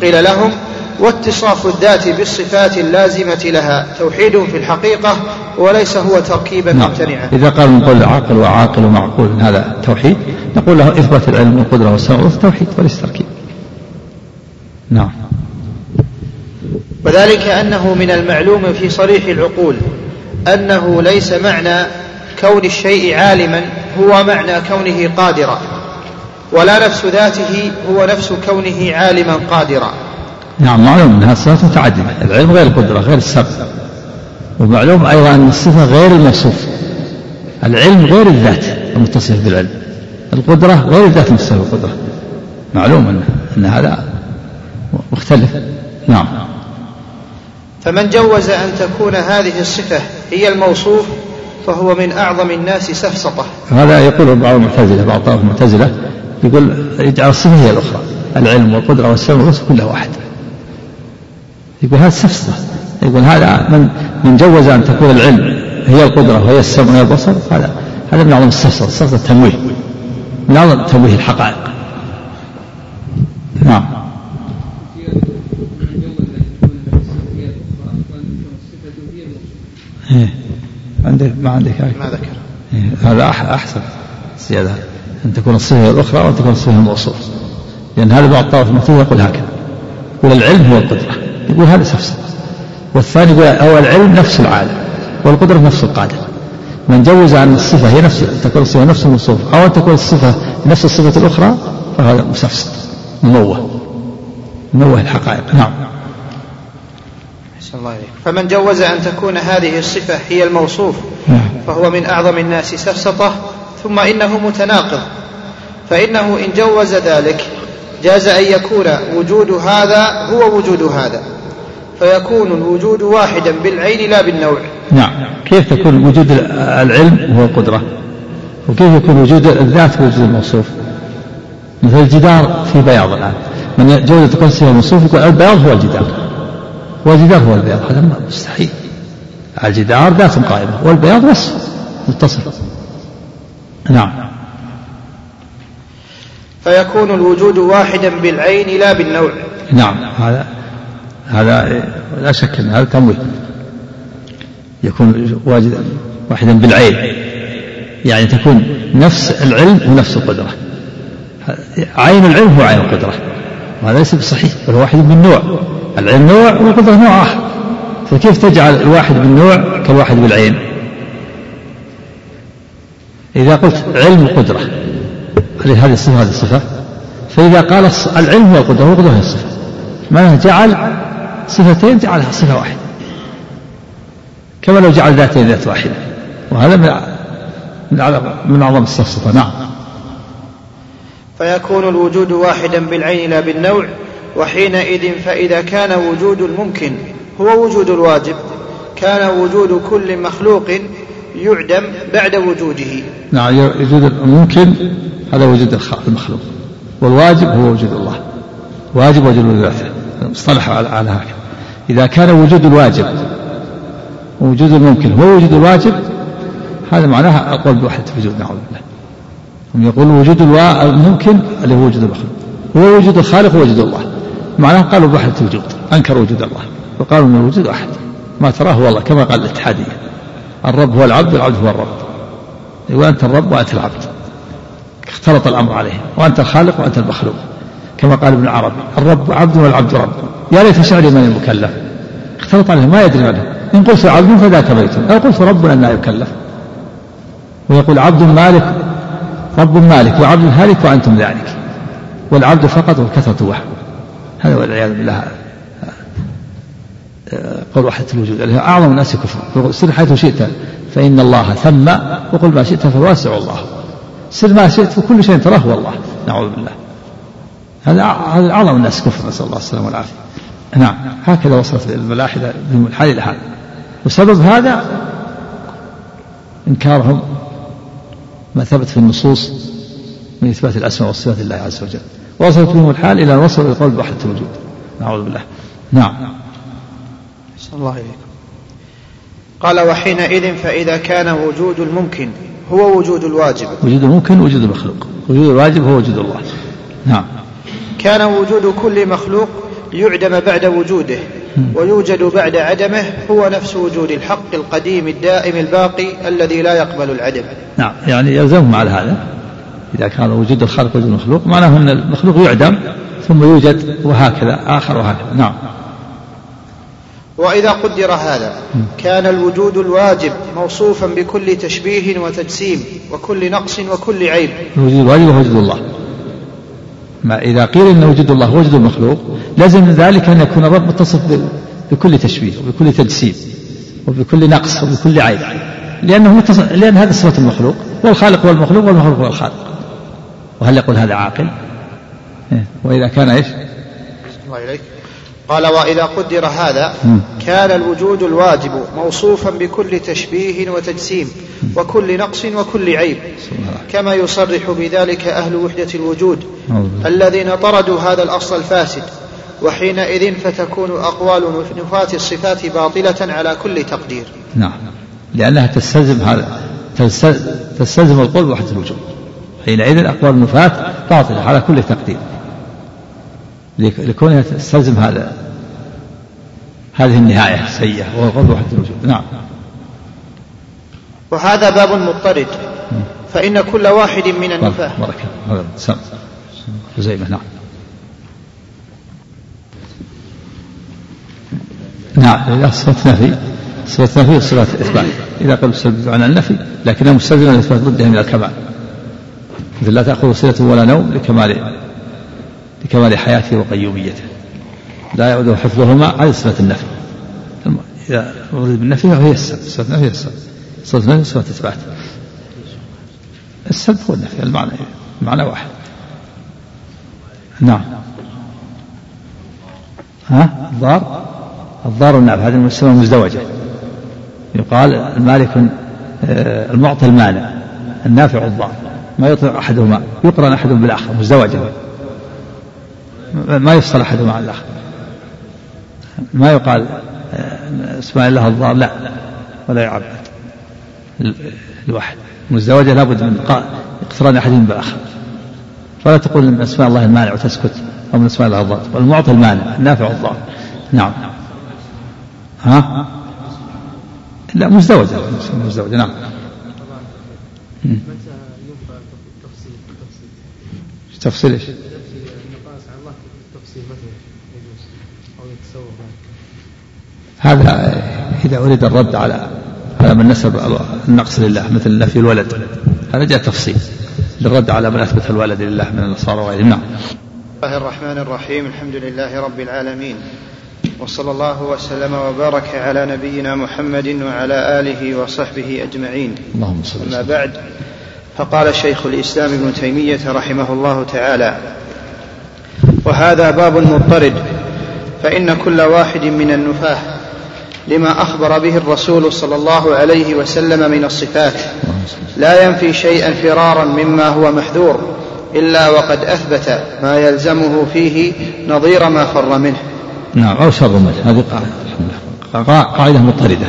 قيل لهم واتصاف الذات بالصفات اللازمة لها توحيد في الحقيقة وليس هو تركيبا نعم. ممتنعا. إذا قال نقول عاقل وعاقل ومعقول هذا توحيد نقول له إثبات العلم والقدرة والسمع توحيد وليس تركيب. نعم. وذلك أنه من المعلوم في صريح العقول أنه ليس معنى كون الشيء عالما هو معنى كونه قادرا ولا نفس ذاته هو نفس كونه عالما قادرا. نعم معلوم أنها صفات متعددة العلم غير القدرة غير السمع ومعلوم أيضا أن الصفة غير الموصوف العلم غير الذات المتصف بالعلم القدرة غير الذات المتصفة بالقدرة. معلوم أن, أن هذا مختلف. نعم. فمن جوز أن تكون هذه الصفة هي الموصوف فهو من أعظم الناس سفسطة. هذا يقول بعض المعتزلة بعض المعتزلة يقول يجعل الصفة هي الأخرى العلم والقدرة والسمع والبصر كله واحد يقول هذا سفسطة يقول هذا من من جوز أن تكون العلم هي القدرة وهي السمع وهي البصر هذا هذا من أعظم السفسطة السفسطة التمويه من أعظم تمويه الحقائق. نعم. إيه. عندك ما عندك؟ ما ذكر. إيه. هذا أح- أحسن زيادة. أن تكون الصفة الأخرى وأن تكون الصفة الموصوف. لأن هذا بعض الطائف المعتزلة يقول هكذا. يقول العلم هو القدرة. يقول هذا سفسطة والثاني يقول هو العلم نفس العالم والقدرة نفس القادر من جوز أن الصفة هي نفس تكون الصفة نفس الموصوف أو أن تكون الصفة نفس الصفة الأخرى فهذا مسفسط مموه. مموه الحقائق. نعم. الله فمن جوز أن تكون هذه الصفة هي الموصوف نعم. فهو من أعظم الناس سفسطة ثم إنه متناقض. فإنه إن جوز ذلك جاز أن يكون وجود هذا هو وجود هذا. فيكون الوجود واحدا بالعين لا بالنوع. نعم. كيف تكون وجود العلم هو القدرة؟ وكيف يكون وجود الذات هو وجود الموصوف؟ مثل الجدار في بياض الآن. من جوز تكون صفة الموصوف يقول البياض هو الجدار. والجدار هو البياض هذا مستحيل. الجدار ذات قائمة والبياض وصف متصل. نعم. فيكون الوجود واحدا بالعين لا بالنوع. نعم هذا هذا لا شك إن هذا تمويه يكون واجد واحدا بالعين. يعني تكون نفس العلم ونفس القدرة. عين العلم هو عين القدرة. وهذا ليس بصحيح بل واحد من نوع. العلم نوع والقدرة نوع آخر. فكيف تجعل الواحد بالنوع كالواحد بالعين؟ إذا قلت علم القدرة هل هذه الصفة؟ هذه الصفة. فإذا قال العلم هو القدرة والقدرة هي الصفة. معناه جعل صفتين جعلها صفة واحدة. كما لو جعل ذاتين ذات واحدة. وهذا من من أعظم السفسطة نعم. فيكون الوجود واحدا بالعين لا بالنوع وحينئذ فإذا كان وجود الممكن هو وجود الواجب كان وجود كل مخلوق يعدم بعد وجوده. نعم وجود الممكن هذا وجود المخلوق. والواجب هو وجود الله. واجب وجود ذاته المصطلح على هكذا إذا كان وجود الواجب ووجود الممكن هو وجود الواجب هذا معناها القول بوحدة الوجود نعوذ بالله. هم يقولون وجود. الممكن اللي هو وجود المخلوق هو وجود الخالق ووجود الله. معناه قالوا بوحدة الوجود أنكروا وجود الله. وقالوا أن الوجود واحد ما تراه هو الله كما قال الاتحادية. الرب هو العبد والعبد هو الرب. وأنت الرب وأنت العبد. اختلط الأمر عليه. وأنت الخالق وأنت المخلوق. كما قال ابن عربي الرب عبد والعبد رب. يا ليت شعري من المكلف اختلط عليه ما يدري منه إن قلت عبد فذاك بيت. أو قلت رب أن يكلف. ويقول عبد مالك رب مالك وعبد هالك وأنتم ذلك والعبد فقط والكثرة وحده هذا والعياذ بالله. قول وحدة الوجود. أعظم الناس كفر. سر حيث شئت فإن الله ثم وقل ما شئت فواسع الله. سر ما شئت وكل شيء تراه هو الله نعوذ بالله. هذا هذا أعظم الناس كفر. نسأل الله السلامة والعافية. نعم. هكذا وصلت الملاحدة بهم الحال إلى هذا وسبب هذا إنكارهم ما ثبت في النصوص من إثبات الأسماء والصفات لله عز وجل. وصلت بهم الحال إلى أن وصلوا إلى القول بوحدة الوجود. نعوذ بالله. نعم. صلى الله عليكم قال وحينئذ فإذا كان وجود الممكن هو وجود الواجب. وجود الممكن وجود المخلوق. وجود الواجب هو وجود الله. نعم. كان وجود كل مخلوق يعدم بعد وجوده. ويوجد بعد عدمه هو نفس وجود الحق القديم الدائم الباقي الذي لا يقبل العدم. نعم يعني يلزمهم على هذا. إذا كان وجود الخالق وجود المخلوق معناه أن المخلوق يعدم ثم يوجد وهكذا آخر وهكذا. نعم. وإذا قدر هذا كان الوجود الواجب موصوفا بكل تشبيه وتجسيم وكل نقص وكل عيب. الوجود الواجب هو وجود الله. ما إذا قيل أن وجود الله وجود المخلوق لازم من ذلك أن يكون الرب متصف بكل تشبيه وبكل تجسيم وبكل نقص وبكل عيب لأنه متصف لأن هذا صفة المخلوق والخالق والمخلوق هو الخالق وهل يقول هذا عاقل؟ إيه. وإذا كان إيش؟ الله إليك قال وإذا قدر هذا كان الوجود الواجب موصوفا بكل تشبيه وتجسيم وكل نقص وكل عيب كما يصرح بذلك أهل وحدة الوجود الذين طردوا هذا الأصل الفاسد وحينئذ فتكون أقوال نفاة الصفات باطلة على كل تقدير. نعم. لأنها تستلزم هذا تستلزم القول بوحدة الوجود. حينئذ أقوال النفاة باطلة على كل تقدير. لكونها تستلزم هذا هذه النهاية السيئة وهو قول وحدة الوجود. نعم. وهذا باب مضطرد. فإن كل واحد من النفاة بارك هذا سم خزيمة نعم. نعم. إذا صفة نفي صفة نفي وصفة إثبات إذا قال مستلزم عن النفي لكنه مستلزم الإثبات ضده من الكمال. مثل لا تأخذ صلة ولا نوم لكمال لكمال حياته وقيوميته. لا يعود حفظهما هذه صفة النفي. إذا أريد بالنفي فهي السلب صفة النفي هي السلب صفة النفي صفة إثبات. السلب هو النفي المعنى المعنى واحد. نعم. ها؟ الضار؟ الضار والنعم هذه المسمى مزدوجة. يقال المالك آه، المعطي المانع النافع الضار ما يطلق أحدهما يقرن أحدهم بالآخر مزدوجة. ما يفصل أحدهما عن الآخر ما يقال آه، اسماء الله الضار لا ولا يعبد الواحد مزدوجة لابد من اقتران أحدهم بالآخر فلا تقول من أسماء الله المانع وتسكت أو من أسماء الله الضار. والمعطي المانع النافع الضار. نعم. ها؟ لا مزدوجة مزدوجة نعم. تفصيل إيش؟ هذا إذا أريد الرد على على من نسب النقص لله مثل نفي الولد. هذا جاء تفصيل. للرد على من أثبت الولد لله من النصارى وغيرهم. نعم. الله الرحمن الرحيم. الحمد لله رب العالمين. وصلى الله وسلم وبارك على نبينا محمد وعلى آله وصحبه أجمعين. اللهم صل أما بعد فقال شيخ الإسلام ابن تيمية رحمه الله تعالى وهذا باب مضطرد فإن كل واحد من النفاة لما أخبر به الرسول صلى الله عليه وسلم من الصفات. لا ينفي شيئا فرارا مما هو محذور إلا وقد أثبت ما يلزمه فيه نظير ما فر منه. نعم أو شر منه هذه قاعدة قاعدة مضطردة.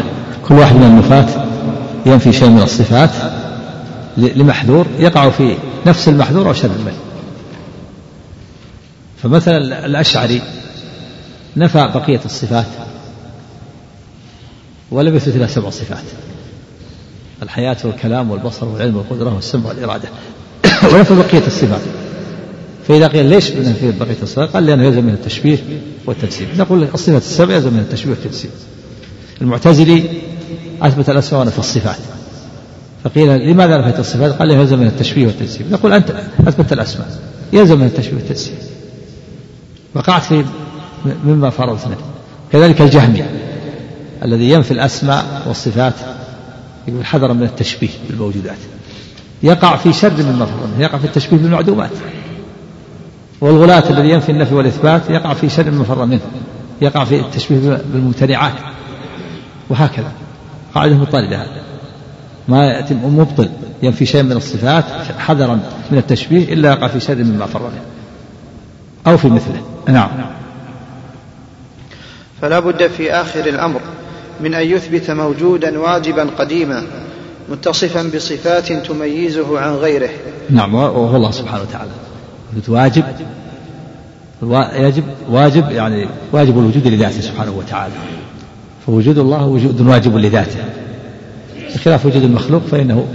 كل واحد من النفاة ينفي شيء من الصفات لمحذور يقع في نفس المحذور أو شر منه. فمثلا الأشعري نفى بقية الصفات. ولم يثبت إلا سبع صفات. الحياة والكلام والبصر والعلم والقدرة والسمع والإرادة. ونفى بقية الصفات. فإذا قيل ليش نفي بقية الصفات؟ قال لأنه يلزم من التشبيه والتجسيم نقول الصفات السبع يلزم من التشبيه والتجسيم المعتزلي أثبت الأسماء ونفى الصفات. فقيل لماذا نفيت الصفات؟ قال يلزم من التشبيه والتجسيم نقول أنت أثبت الأسماء يلزم من التشبيه والتجسيم وقعت في مما فرضنا. كذلك الجهمي. الذي ينفي الأسماء والصفات يقول حذرا من التشبيه بالموجودات. يقع في شر مما فرضنا يقع في التشبيه بالمعدومات. والغلاة الذي ينفي النفي والإثبات يقع في شر مما فر منه يقع في التشبيه بالممتنعات وهكذا. قاعدة مطردة هذا. ما يأتي مبطل ينفي شيء من الصفات حذرا من التشبيه إلا يقع في شيء مما فر منه. أو في مثله. نعم. فلا بد في آخر الأمر من أن يثبت موجودا واجبا قديما متصفا بصفات تميزه عن غيره. نعم وهو الله سبحانه وتعالى. واجب يجب واجب يعني واجب الوجود لذاته سبحانه وتعالى. فوجود الله وجود واجب لذاته. بخلاف وجود المخلوق فإنه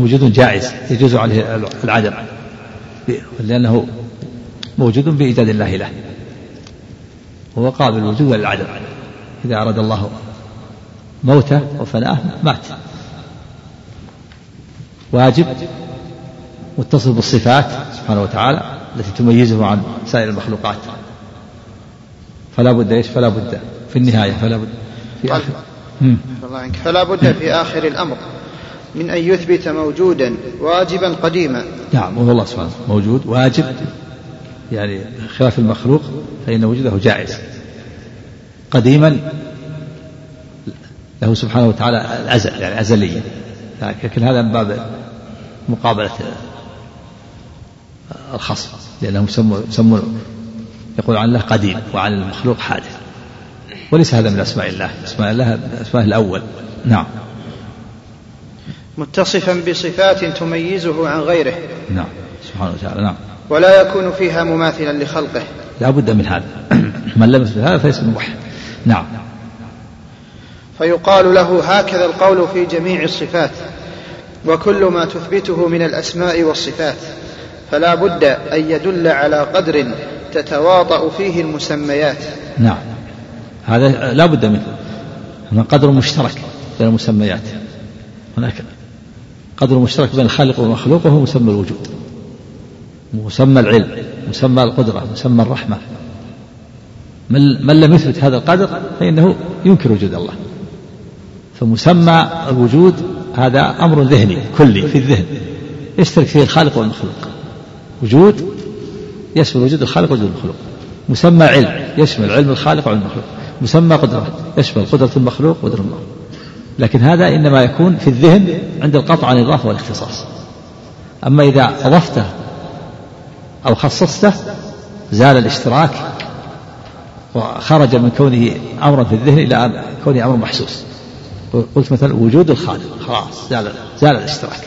وجود جائز يجوز عليه العدم لأنه موجود بإيجاد الله له. هو قابل الوجود للعدم إذا أراد الله موته وفناءه مات. واجب؟ متصل بالصفات سبحانه وتعالى التي تميزه عن سائر المخلوقات. فلا بد إيش؟ فلا بد في النهاية فلا بد في الله عنك. فلا بد في آخر الأمر من أن يثبت موجودا واجبا قديما. نعم وهو الله سبحانه موجود واجب. يعني خلاف المخلوق فإن وجوده جائز. قديما له سبحانه وتعالى الأزل يعني أزليا لكن هذا من باب مقابلة الخصم لأنهم سموا سموا يقول عن الله قديم وعن المخلوق حادث وليس هذا من أسماء الله. أسماء الله أسماء الأول. نعم. متصفا بصفات تميزه عن غيره. نعم. سبحانه وتعالى نعم. ولا يكون فيها مماثلا لخلقه. لا بد من هذا. من لم يثبت هذا فليس موحد نعم. فيقال له هكذا القول في جميع الصفات وكل ما تثبته من الأسماء والصفات فلا بد أن يدل على قدر تتواطأ فيه المسميات. نعم. هذا لا بد منه. هنا قدر مشترك بين المسميات. هناك قدر مشترك بين الخالق والمخلوق وهو مسمى الوجود. مسمى العلم مسمى القدرة مسمى الرحمة. من, لم يثبت هذا القدر فإنه ينكر وجود الله. فمسمى الوجود هذا أمر ذهني كلي في الذهن. يشترك فيه الخالق والمخلوق وجود يشمل وجود الخالق ووجود المخلوق. مسمى علم يشمل علم الخالق وعلم المخلوق. مسمى قدرة يشمل قدرة المخلوق وقدرة الله. لكن هذا إنما يكون في الذهن عند القطع عن الإضافة والاختصاص. أما إذا أضفته أو خصصته زال الاشتراك وخرج من كونه أمرا في الذهن إلى كونه أمر محسوس. قلت مثلا وجود الخالق خلاص زال زال الاشتراك.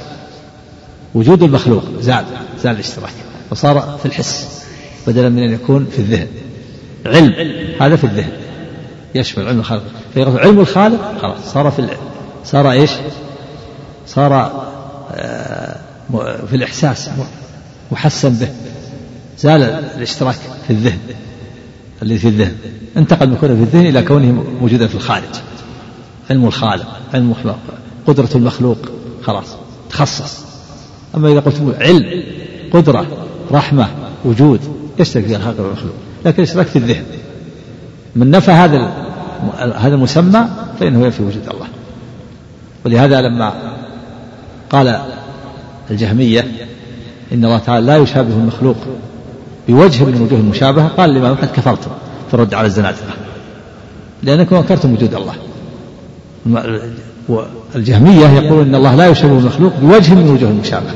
وجود المخلوق زال زال الاشتراك. وصار في الحس بدلا من أن يكون في الذهن. علم هذا في الذهن. يشمل علم الخالق. علم الخالق خلاص صار في صار إيش؟ صار آه، في الإحساس محسن به. زال الاشتراك في الذهن. الذي في الذهن. انتقل من كونه في الذهن إلى كونه موجودا في الخارج. علم الخالق علم قدرة المخلوق خلاص تخصص. أما إذا قلت علم قدرة رحمة وجود يشترك فيها الخالق والمخلوق. لكن الاشتراك في الذهن. من نفى هذا هذا المسمى فإنه ينفي وجود الله. ولهذا لما قال الجهمية إن الله تعالى لا يشابه المخلوق بوجه من وجوه المشابهة قال الإمام أحمد كفرتم الرد على الزنادقة لأنكم أنكرتم وجود الله. والجهمية يقول إن الله لا يشابه المخلوق بوجه من وجوه المشابهة.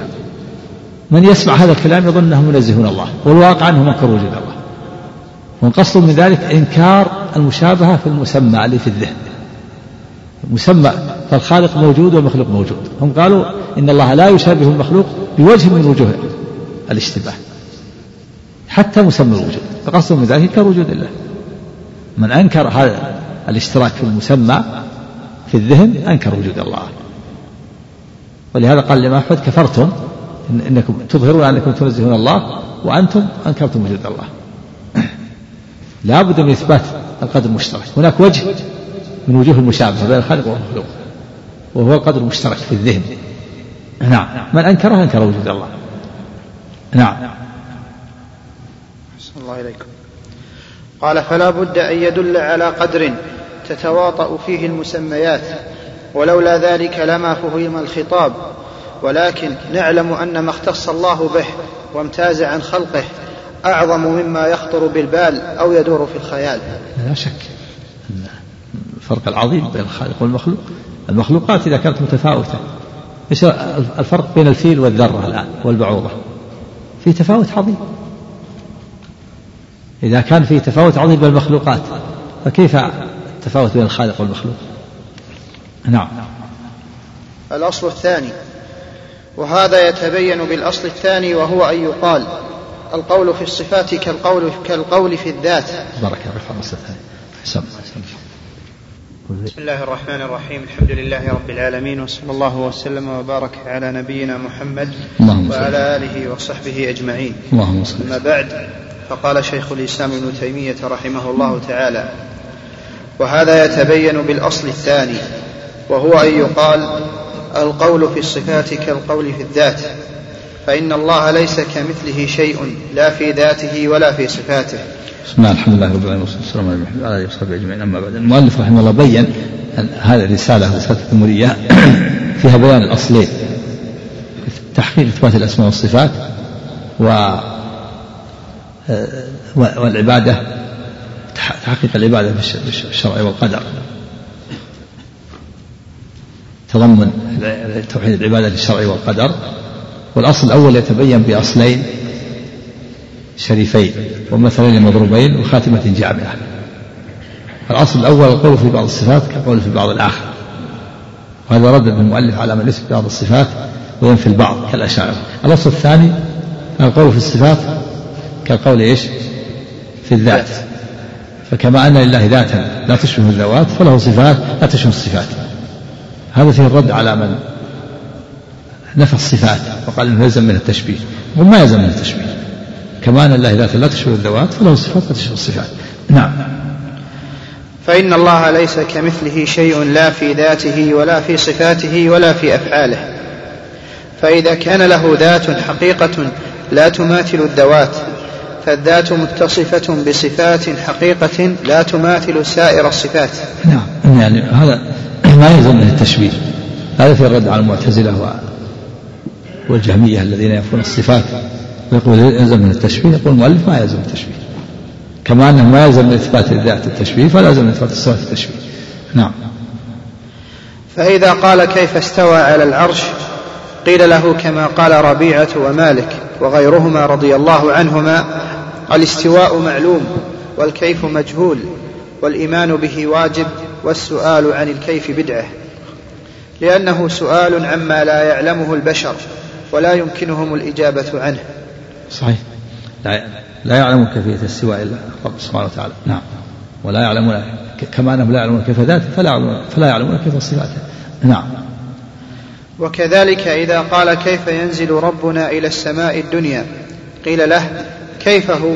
من يسمع هذا الكلام يظن أنهم منزهون الله والواقع أنهم أنكروا وجود الله. والقصد من ذلك إنكار المشابهة في المسمى اللي في الذهن. مسمى فالخالق موجود والمخلوق موجود. هم قالوا إن الله لا يشابه المخلوق بوجه من وجوه الاشتباه. حتى مسمى الوجود. فقصد من ذلك إنكار وجود الله. من أنكر هذا الاشتراك في المسمى في الذهن أنكر وجود الله. ولهذا قال الإمام أحمد كفرتم إن إنكم تظهرون أنكم تنزهون الله وأنتم أنكرتم وجود الله. لا بد من إثبات القدر المشترك. هناك وجه من وجوه المشابهة بين الخالق والمخلوق وهو القدر المشترك في الذهن. نعم. من أنكره أنكر وجود الله. نعم. الله إليكم. قال فلا بد أن يدل على قدر تتواطأ فيه المسميات ولولا ذلك لما فهم الخطاب. ولكن نعلم أن ما اختص الله به وامتاز عن خلقه أعظم مما يخطر بالبال أو يدور في الخيال. لا شك الفرق العظيم بين الخالق والمخلوق. المخلوقات إذا كانت متفاوتة إيش الفرق بين الفيل والذرة الآن والبعوضة؟ في تفاوت عظيم. إذا كان في تفاوت عظيم بين المخلوقات فكيف التفاوت بين الخالق والمخلوق. نعم. الأصل الثاني وهذا يتبين بالأصل الثاني وهو أن يقال القول في الصفات كالقول كالقول في الذات. بارك الله الأصل الثاني بسم الله الرحمن الرحيم الحمد لله رب العالمين وصلى الله وسلم وبارك على نبينا محمد وعلى آله وصحبه أجمعين. اللهم صل أما بعد فقال شيخ الإسلام ابن تيمية رحمه الله تعالى وهذا يتبين بالأصل الثاني وهو أن يقال القول في الصفات كالقول في الذات فإن الله ليس كمثله شيء لا في ذاته ولا في صفاته. بسم الله الحمد لله رب العالمين والصلاة والسلام على محمد وعلى آله وصحبه أجمعين. أما بعد المؤلف رحمه الله بين أن هذه الرسالة رساله التموريه فيها بيان الأصلين تحقيق إثبات الأسماء والصفات و والعبادة تحقيق العبادة في الشرع والقدر. تضمن توحيد العبادة للشرع والقدر. والأصل الأول يتبين بأصلين شريفين ومثلين مضروبين وخاتمة جامعة. الأصل الأول القول في بعض الصفات كقول في بعض الآخر. وهذا رد المؤلف على من يثبت بعض الصفات وينفي البعض كالأشاعرة. الأصل الثاني القول في الصفات كالقول إيش؟ في الذات. فكما أن لله ذاتا لا تشبه الذوات فله صفات لا تشبه الصفات. هذا فيه الرد على من نفى الصفات وقال إنه يلزم من التشبيه. وما يلزم من التشبيه. كما أن الله ذاته لا تشبه الذوات فله صفات لا تشبه الصفات. نعم. فإن الله ليس كمثله شيء لا في ذاته ولا في صفاته ولا في أفعاله. فإذا كان له ذات حقيقة لا تماثل الذوات. فالذات متصفة بصفات حقيقة لا تماثل سائر الصفات. نعم يعني هذا ما يلزم من التشبيه. هذا في الرد على المعتزلة والجهمية الذين ينفون الصفات. يقول يلزم من التشبيه يقول المؤلف ما يلزم التشبيه. كما أنه ما يلزم من إثبات الذات التشبيه فلا يلزم من إثبات الصفات التشبيه. نعم. فإذا قال كيف استوى على العرش قيل له كما قال ربيعة ومالك. وغيرهما رضي الله عنهما الاستواء معلوم والكيف مجهول والإيمان به واجب والسؤال عن الكيف بدعة. لأنه سؤال عما لا يعلمه البشر ولا يمكنهم الإجابة عنه. صحيح. لا لا يعلم كيفية الاستواء إلا الرب سبحانه وتعالى. نعم. ولا يعلمون كما أنهم لا يعلمون كيف ذاته فلا يعلمون فلا يعلمون كيف صفاته نعم. وكذلك إذا قال كيف ينزل ربنا إلى السماء الدنيا؟ قيل له كيف هو؟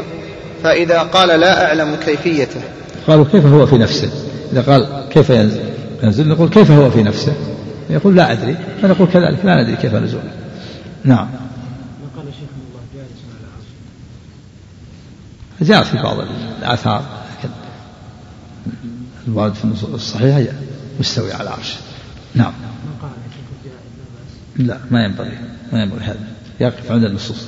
فإذا قال لا أعلم كيفيته. قالوا كيف هو في نفسه؟ إذا قال كيف ينزل ينزل نقول كيف هو في نفسه؟ يقول لا أدري فنقول كذلك لا ندري كيف نزوله نعم. جاء في بعض الآثار لكن الوارد في النصوص الصحيحة مستوي على العرش. نعم. لا ما ينبغي ما ينبغي هذا. يقف عند النصوص.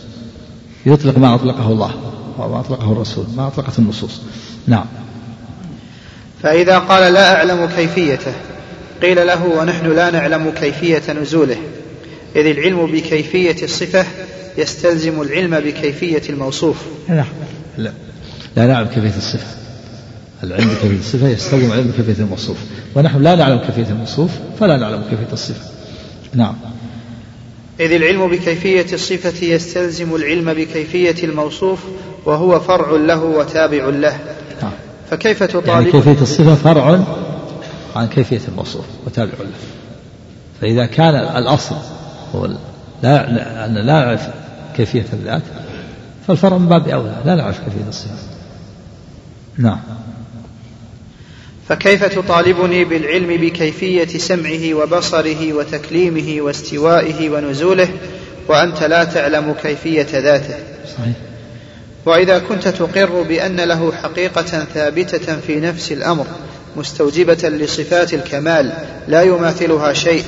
يطلق ما أطلقه الله وما أطلقه الرسول ما أطلقت النصوص. نعم. فإذا قال لا أعلم كيفيته قيل له ونحن لا نعلم كيفية نزوله. إذ العلم بكيفية الصفة يستلزم العلم بكيفية الموصوف. نعم لا لا نعلم كيفية الصفة. العلم بكيفية الصفة يستلزم العلم بكيفية الموصوف. ونحن لا نعلم كيفية الموصوف فلا نعلم كيفية الصفة. نعم. إذ العلم بكيفية الصفة يستلزم العلم بكيفية الموصوف وهو فرع له وتابع له. نعم. فكيف تطالب؟ يعني كيفية الصفة فرع عن كيفية الموصوف وتابع له. فإذا كان الأصل هو لا أن لا نعرف كيفية الذات فالفرع من باب أولى. لا نعرف كيفية الصفات نعم. فكيف تطالبني بالعلم بكيفية سمعه وبصره وتكليمه واستوائه ونزوله وأنت لا تعلم كيفية ذاته؟ صحيح. وإذا كنت تقر بأن له حقيقة ثابتة في نفس الأمر مستوجبة لصفات الكمال لا يماثلها شيء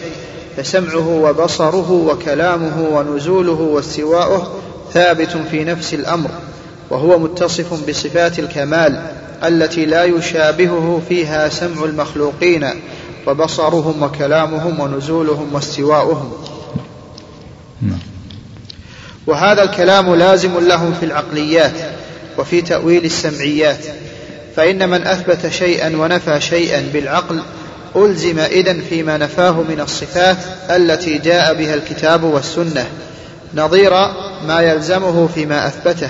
فسمعه وبصره وكلامه ونزوله واستواؤه ثابت في نفس الأمر. وهو متصف بصفات الكمال التي لا يشابهه فيها سمع المخلوقين وبصرهم وكلامهم ونزولهم واستواؤهم نعم. وهذا الكلام لازم لهم في العقليات وفي تأويل السمعيات فإن من أثبت شيئا ونفى شيئا بالعقل ألزم إذن فيما نفاه من الصفات التي جاء بها الكتاب والسنة نظير ما يلزمه فيما أثبته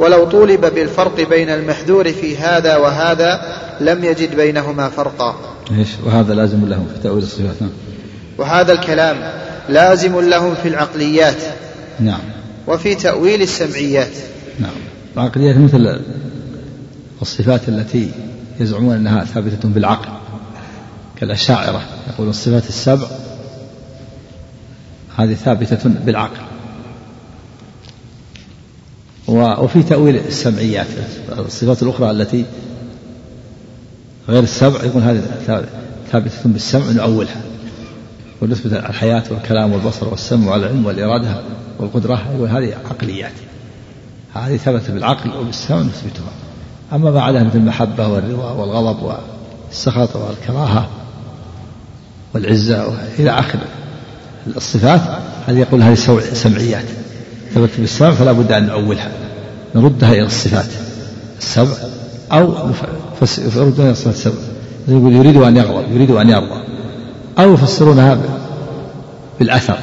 ولو طولب بالفرق بين المحذور في هذا وهذا لم يجد بينهما فرقا. إيش؟ وهذا لازم لهم في تأويل الصفات. نعم. وهذا الكلام لازم لهم في العقليات. نعم. وفي تأويل السمعيات. نعم. العقليات مثل الصفات التي يزعمون أنها ثابتة بالعقل. كالأشاعرة يقول الصفات السبع هذه ثابتة بالعقل. وفي تأويل السمعيات الصفات الأخرى التي غير السبع يقول هذه ثابتة بالسمع نؤولها. ونثبت الحياة والكلام والبصر والسمع والعلم والإرادة والقدرة هذه عقليات. هذه ثبتت بالعقل وبالسمع نثبتها. أما ما عداها مثل المحبة والرضا والغضب والسخط والكراهة والعزة إلى آخر الصفات هذه يقول هذه سمعيات. ثبت بالسمع فلا بد أن نؤولها. نردها إلى الصفات. السبع أو يردونها إلى الصفات السبع. يقول يريد أن يغضب يريد أن يرضى. أو يفسرونها بالأثر.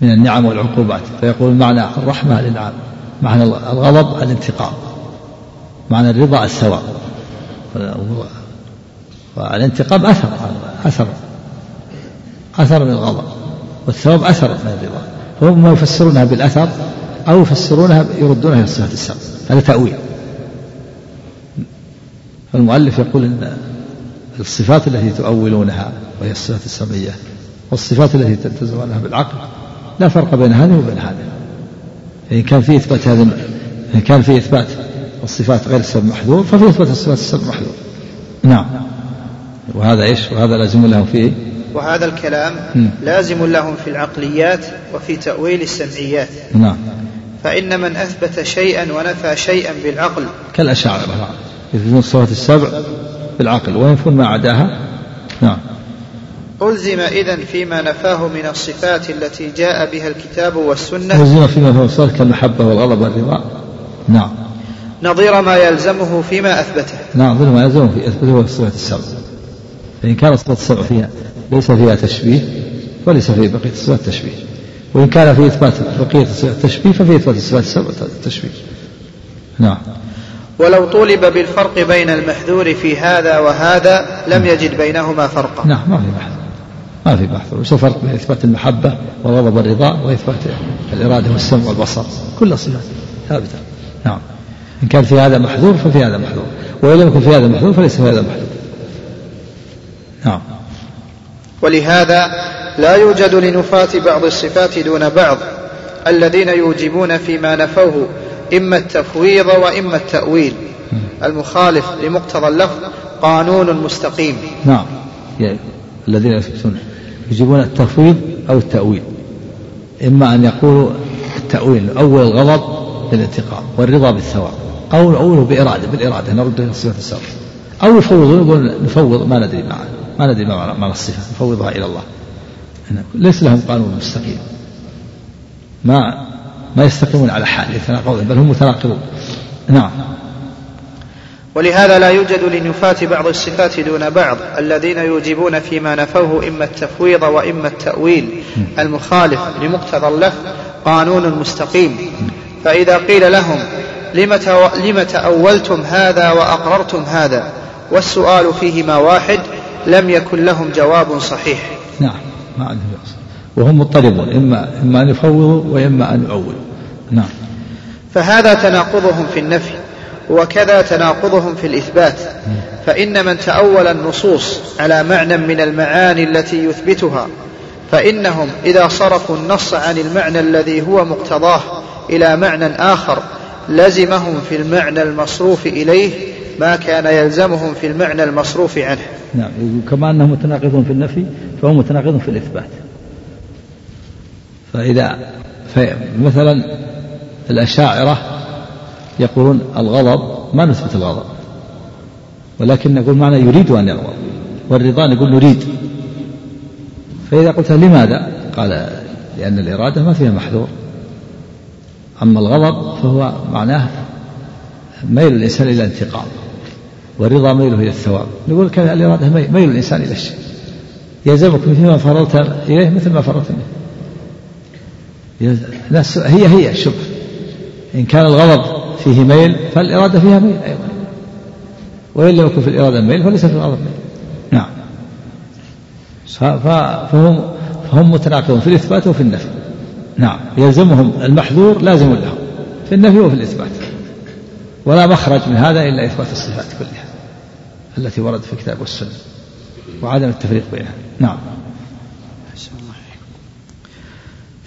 من النعم والعقوبات. فيقول معنى الرحمة الإنعام معنى الغضب الانتقام. معنى الرضا الثواب. والانتقام أثر أثر أثر من الغضب والثواب أثر من الرضا. فهم يفسرونها بالأثر أو يفسرونها يردونها إلى الصفات السبع هذا تأويل. المؤلف يقول إن الصفات التي تؤولونها وهي الصفات السمعية والصفات التي تلتزمونها بالعقل لا فرق بين هذه وبين هذه. إن كان في إثبات هذا إن كان في إثبات الصفات غير السبب محذور ففي إثبات الصفات السبب محذور نعم. وهذا إيش؟ وهذا لازم لهم فيه وهذا الكلام. لازم لهم في العقليات وفي تأويل السمعيات. نعم. فإن من أثبت شيئا ونفى شيئا بالعقل. كالأشاعرة يثبتون الصفات السبع بالعقل وينفون ما عداها. نعم. ألزم إذا فيما نفاه من الصفات التي جاء بها الكتاب والسنة. ألزم فيما نفاه الصفات كالمحبة والغضب والرضا. نعم. نظير ما يلزمه فيما أثبته. نعم نظير ما يلزمه في إثباته الصفات السبع. فإن كان الصفات السبع فيها ليس فيها تشبيه وليس في بقية الصفات تشبيه وإن كان في إثبات بقية الصفات تشبيه ففي إثبات الصفات السبع تشبيه نعم. ولو طولب بالفرق بين المحذور في هذا وهذا لم يجد بينهما فرقا. نعم ما في بحث. ما في بحث. وش الفرق بين إثبات المحبة والغضب والرضا وإثبات الإرادة والسمع والبصر؟ كل صفات ثابتة. نعم. إن كان في هذا محذور ففي هذا محذور. وإن لم يكن في هذا محذور فليس في هذا محذور. نعم. ولهذا لا يوجد لنفاة بعض الصفات دون بعض الذين يوجبون فيما نفوه إما التفويض وإما التأويل. المخالف لمقتضى اللفظ قانون مستقيم. نعم. الذين يثبتون يجيبون التفويض أو التأويل. إما أن يقولوا التأويل أول الغضب بالانتقام والرضا بالثواب. أو نؤوله بإرادة بالإرادة نرد إلى الصفة السابقة أو يفوضون يقول نفوض ما ندري ما ما ندري ما معنى الصفة. نفوضها إلى الله. ليس لهم قانون مستقيم. ما ما يستقيمون على حال يتناقضون بل هم متناقضون. نعم. ولهذا لا يوجد لنفاة بعض الصفات دون بعض الذين يوجبون فيما نفوه إما التفويض وإما التأويل. المخالف لمقتضى اللفظ قانون مستقيم. فإذا قيل لهم لم, لم تأولتم هذا وأقررتم هذا؟ والسؤال فيهما واحد لم يكن لهم جواب صحيح. نعم. ما عندهم وهم مضطربون إما إما أن يفوضوا وإما أن يؤولوا نعم. فهذا تناقضهم في النفي وكذا تناقضهم في الإثبات. فإن من تأول النصوص على معنى من المعاني التي يثبتها فإنهم إذا صرفوا النص عن المعنى الذي هو مقتضاه إلى معنى آخر لزمهم في المعنى المصروف إليه ما كان يلزمهم في المعنى المصروف عنه. نعم كما أنهم متناقضون في النفي فهم متناقضون في الإثبات. فإذا مثلا الأشاعرة يقولون الغضب ما نثبت الغضب ولكن نقول معنى يريد أن يغضب والرضا نقول نريد. فإذا قلت لماذا؟ قال لأن الإرادة ما فيها محذور. أما الغضب فهو معناه ميل الإنسان إلى الانتقام والرضا ميله إلى الثواب. نقول كان الإرادة ميل الإنسان إلى الشيء. يلزمكم فيما فرضت إليه مثل ما فرضت منه هي هي الشبه إن كان الغضب فيه ميل فالإرادة فيها ميل أيضا. وإن لم يكن في الإرادة ميل فليس في الغضب ميل. نعم. فهم فهم متناقضون في الإثبات وفي النفي. نعم. يلزمهم المحذور لازم لهم. في النفي وفي الإثبات. ولا مخرج من هذا إلا إثبات الصفات كلها. التي وردت في الكتاب والسنة وعدم التفريق بينها. نعم.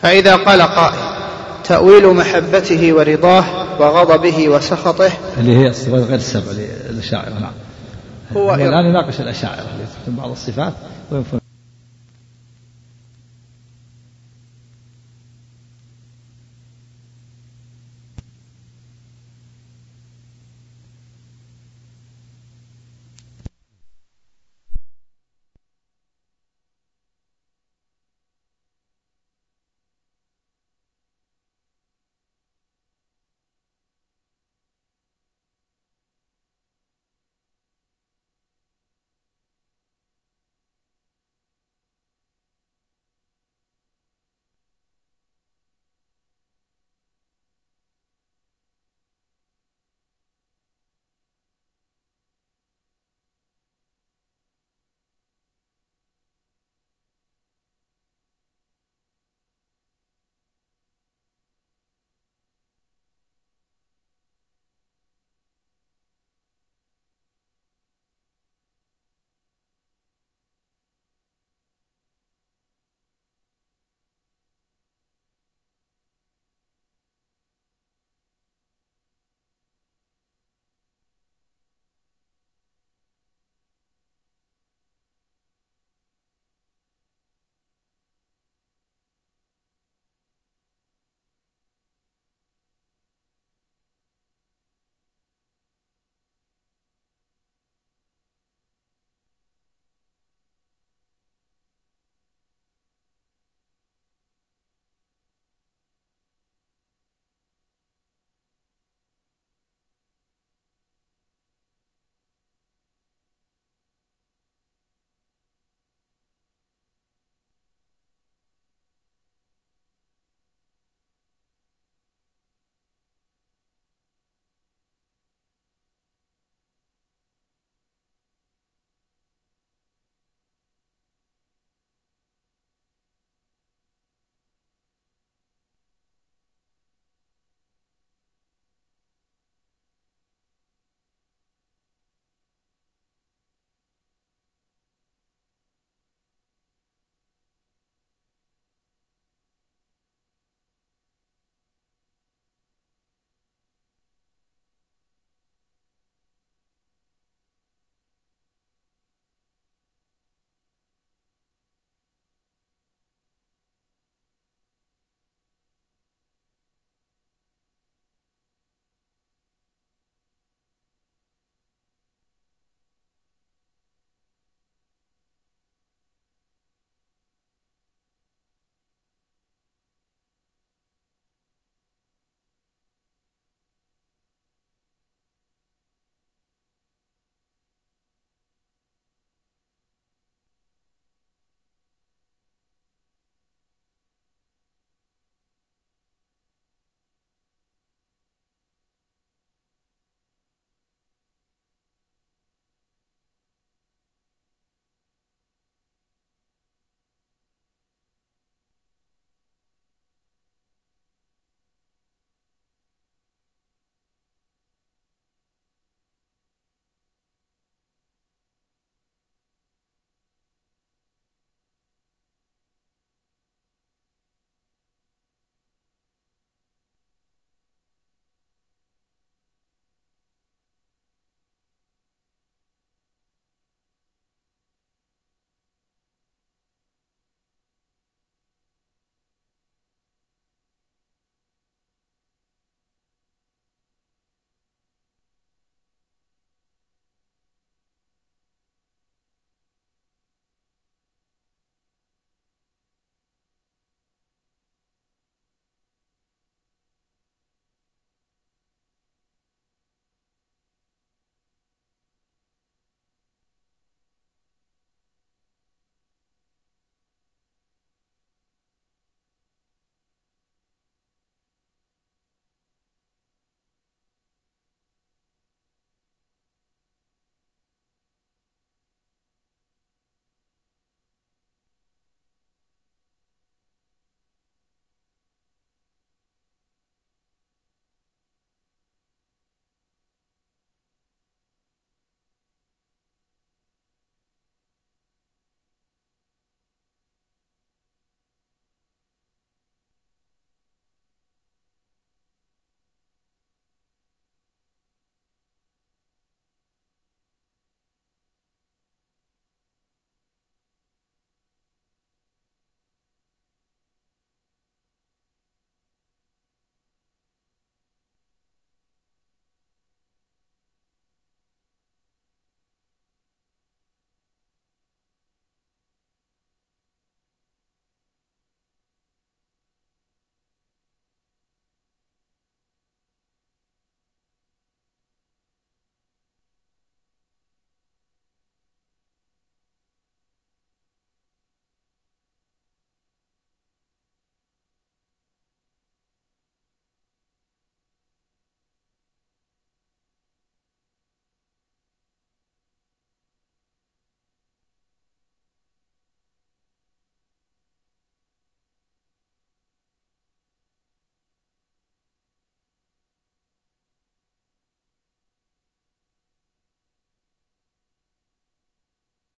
فإذا قال قائل تأويل محبته ورضاه وغضبه وسخطه اللي هي الصفات غير السبع للأشاعرة نعم. هو الآن يناقش الأشاعرة بعض الصفات وينفون